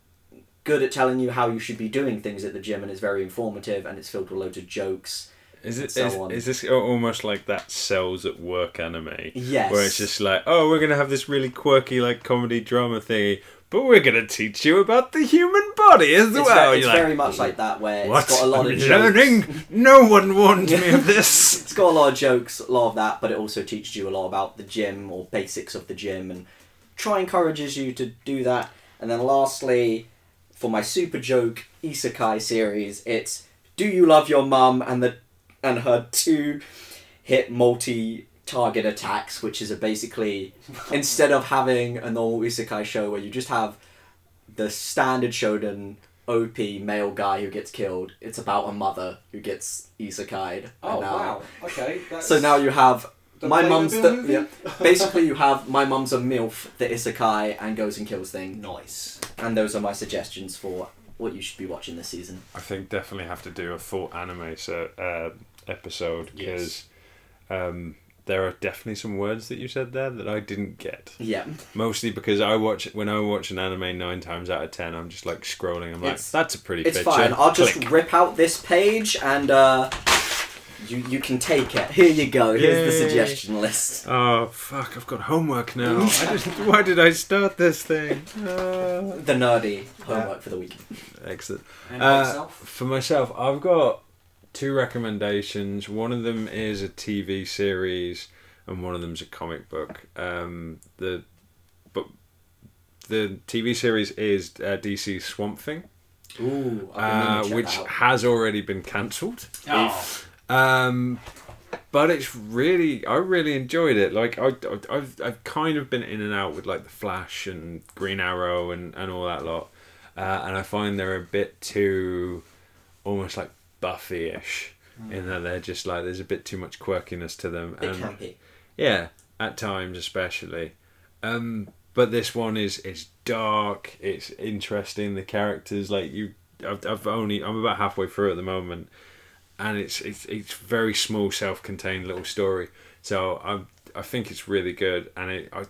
good at telling you how you should be doing things at the gym, and it's very informative, and it's filled with loads of jokes. Is it so is, on. is this almost like that cells at work anime? Yes. Where it's just like, oh, we're gonna have this really quirky like comedy drama thingy, but we're gonna teach you about the human body as It's, well. ve- it's like, very much like that, where what? it's got a lot I'm of jokes. learning. No one warned me of this. It's got a lot of jokes, a lot of that, but it also teaches you a lot about the gym or basics of the gym and try encourages you to do that. And then lastly, for my super joke isekai series, it's Do You Love Your Mum and the and her two hit multi target attacks, which is a basically instead of having a normal isekai show where you just have the standard shonen OP male guy who gets killed, it's about a mother who gets isekai'd. Oh now- wow. Okay. That's so now you have the my Playmobil mum's the, yeah, basically you have my mum's a milf the isekai and goes and kills things nice. and those are my suggestions for what you should be watching this season I think definitely have to do a full anime so, uh, episode because Yes. um, there are definitely some words that you said there that I didn't get. Yeah. Mostly because I watch when I watch an anime nine times out of ten, I'm just like scrolling. I'm like, It's- that's a pretty It's picture. fine. I'll just Click. rip out this page and uh, you you can take it. Here you go. Here's the suggestion list. Oh fuck! I've got homework now. I just, why did I start this thing? Uh, The nerdy homework for the week. excellent. And Uh. For myself, I've got two recommendations. One of them is a TV series, and one of them's a comic book. Um, the but the TV series is uh, DC Swamp Thing, Ooh, I've been meaning uh, which has already been cancelled. Oh, Um, but it's really, I really enjoyed it. Like I, I- I've, I've kind of been in and out with like the Flash and Green Arrow and and all that lot, uh, and I find they're a bit too, almost like Buffy-ish, in that they're just like there's a bit too much quirkiness to them. Bit and campy. yeah, at times especially. Um, but this one is is dark. It's interesting. The characters, like you, I've, I've only I'm about halfway through at the moment, and it's it's it's very small, self-contained little story. So I I think it's really good, and it I.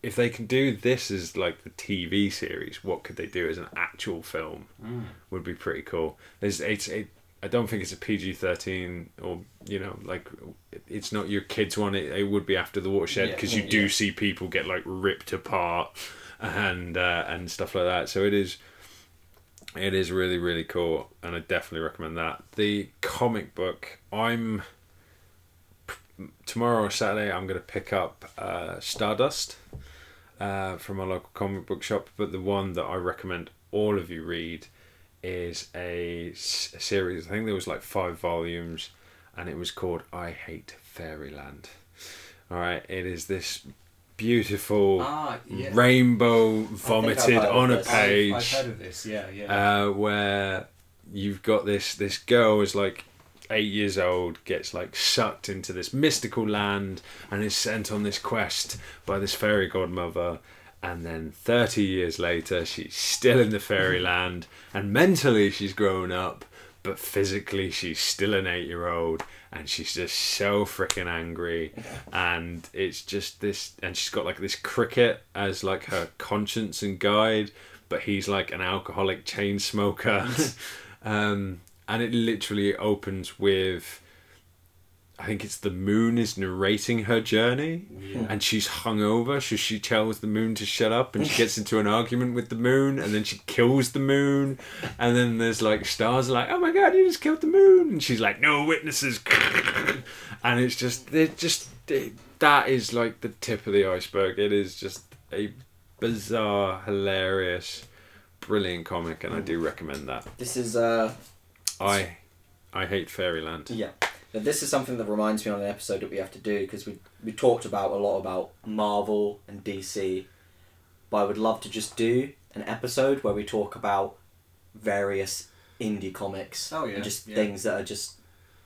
If they can do this as like the TV series, what could they do as an actual film? Mm. Would be pretty cool. There's it's it, I don't think it's a PG thirteen or you know like it's not your kids one. It, it would be after the watershed Yeah. because you Yeah. do see people get like ripped apart and uh, and stuff like that. So it is it is really really cool, and I definitely recommend that. The comic book I'm tomorrow or Saturday I'm going to pick up uh, Stardust uh, from a local comic book shop, but the one that I recommend all of you read is a, series. I think there was like five volumes, and it was called "I Hate Fairyland." All right, it is this beautiful ah, yeah. rainbow vomited on a page I've, heard of this. Yeah, yeah. uh, where you've got this this girl is like eight years old gets like sucked into this mystical land and is sent on this quest by this fairy godmother and then 30 years later she's still in the fairyland. And mentally she's grown up but physically she's still an eight year old and she's just so freaking angry. And it's just this and she's got like this cricket as like her conscience and guide. But he's like an alcoholic chain smoker. Um, and it literally opens with I think it's the moon is narrating her journey yeah. and she's hungover, so she tells the moon to shut up and she gets into an argument with the moon and then she kills the moon and then there's like stars like, Oh my god, you just killed the moon and she's like, No witnesses and it's just it just it, that is like the tip of the iceberg. It is just a bizarre, hilarious, brilliant comic and I do recommend that. This is uh I I hate Fairyland. yeah. Now, This is something that reminds me on an episode that we have to do because we we talked about a lot about Marvel and DC, but I would love to just do an episode where we talk about various indie comics Oh, yeah, and just yeah. things that are just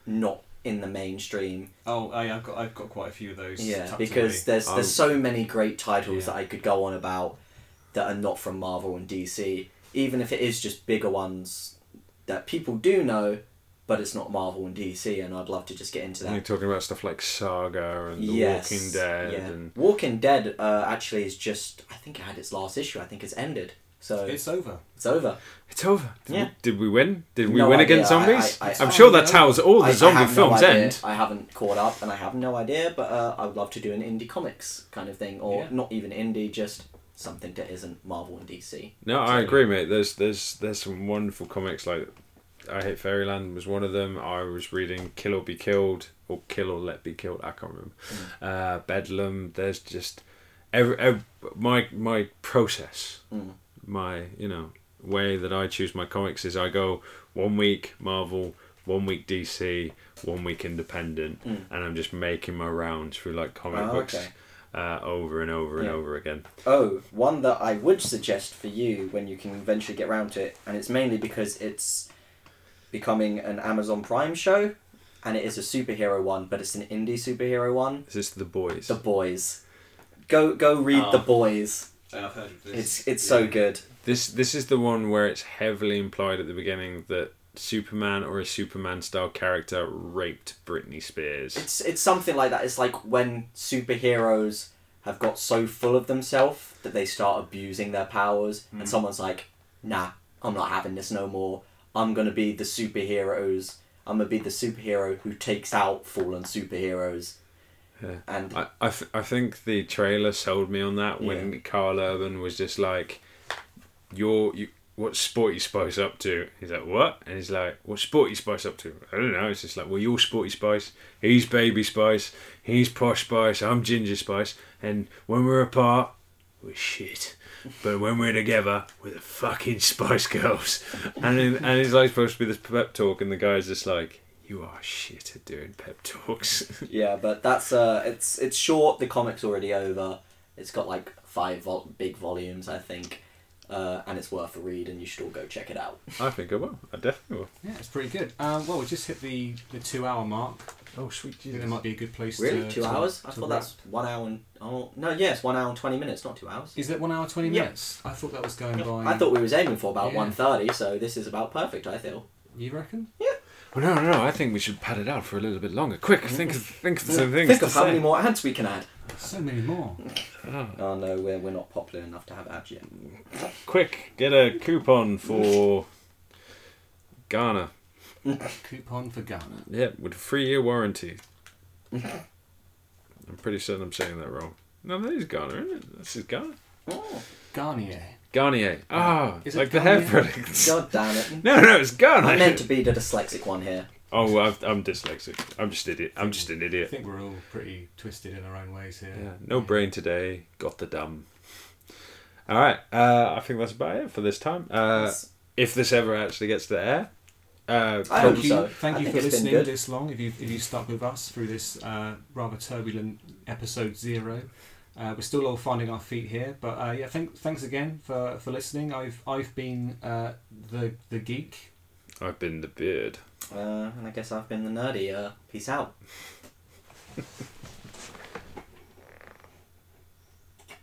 not in the mainstream. Oh, I, I've got I've got quite a few of those. Yeah, because away. there's Um, there's so many great titles Yeah. that I could go on about that are not from Marvel and DC. Even if it is just bigger ones that people do know, but it's not Marvel and DC, and I'd love to just get into that. You're talking about stuff like Saga and The yes, Walking Dead yeah. and Walking Dead uh, actually is just I think it had its last issue. I think it's ended, so it's, over. it's over. over. It's over. Did, Yeah. we, did we win? Did we No win idea. against I- zombies? I- I- am I- sure that's no. how all the I- I zombie have no films idea. end. I haven't caught up, and I have no idea. But uh, I would love to do an indie comics kind of thing, or Yeah. not even indie, just something that isn't Marvel and DC. No, I agree, mate. There's there's there's some wonderful comics like I Hate Fairyland was one of them. I was reading Kill or Be Killed or Kill or Let Be Killed. I can't remember. Uh, Bedlam. There's just every, every my my process, Mm. my you know way that I choose my comics is I go one week Marvel, one week DC, one week Independent, Mm. and I'm just making my rounds through like comic Oh, books okay. uh, over and over and over again. Oh, one that I would suggest for you when you can eventually get round to it, and it's mainly because it's becoming an Amazon Prime show, and it is a superhero one, but it's an indie superhero one. Is this the boys? The Boys. Go go read Oh. The Boys. I've heard of this. It's it's so good. This this is the one where it's heavily implied at the beginning that Superman or a Superman style character raped Britney Spears. It's it's something like that. It's like when superheroes have got so full of themselves that they start abusing their powers, and hmm. someone's like, "Nah, I'm not having this no more. I'm gonna be the superheroes. I'm gonna be the superhero who takes out fallen superheroes." Yeah. And I, I, th- I think the trailer sold me on that when Karl Urban was just like, "You're you, what's Sporty Spice up to?" He's like, "What?" And he's like, "What's Sporty Spice up to?" I don't know. It's just like, "Well, you're Sporty Spice. He's Baby Spice. He's Posh Spice. I'm Ginger Spice. And when we're apart, we're shit." But when we're together, we're the fucking Spice Girls, and then, and it's like supposed to be this pep talk, and the guy's just like, "You are shit at doing pep talks." yeah, but that's uh, it's it's short. The comic's already over. It's got like five vol- big volumes, I think, uh, and it's worth a read, and you should all go check it out. I think I will. I definitely will. Yeah, it's pretty good. Uh, well, we just hit the, the two hour mark. Oh, sweet I think that might be a good place Really, to. two to- hours? I to thought wrap. that's one hour and oh no, yes, one hour and twenty minutes, not two hours. Is that one hour twenty Yeah. minutes? I thought that was going by. I thought we was aiming for about Yeah. one thirty, so this is about perfect. I feel. You reckon? Yeah. Well, no, no, no. I think we should pad it out for a little bit longer. Quick, think of think of some things Think to of how say. many more ads we can add. So many more. Oh. Oh no, we're, we're not popular enough to have ads yet. Quick, get a coupon for Ghana. Coupon for Ghana. Yeah, with a three year warranty. I'm pretty certain I'm saying that wrong. No, that is Ghana, isn't it? This is Ghana. Oh, Garnier. Garnier. Ah, Is it like the hair Garnier? products. God damn it! No, no, it's Ghana. I meant to be the dyslexic one here. Oh, well, I've, I'm dyslexic. I'm just idiot. I'm just an idiot. I think we're all pretty twisted in our own ways here. Yeah, no brain today. Got the dumb. All right, uh, I think that's about it for this time. Uh, It's- if this ever actually gets to air, uh, Thank you, so. thank you for listening this long. If you if you stuck with us through this uh, rather turbulent episode zero, uh, we're still all finding our feet here. But uh, yeah, thank, thanks again for, for listening. I've I've been uh, the the geek. I've been the beard. Uh, and I guess I've been the nerdy. Uh, peace out.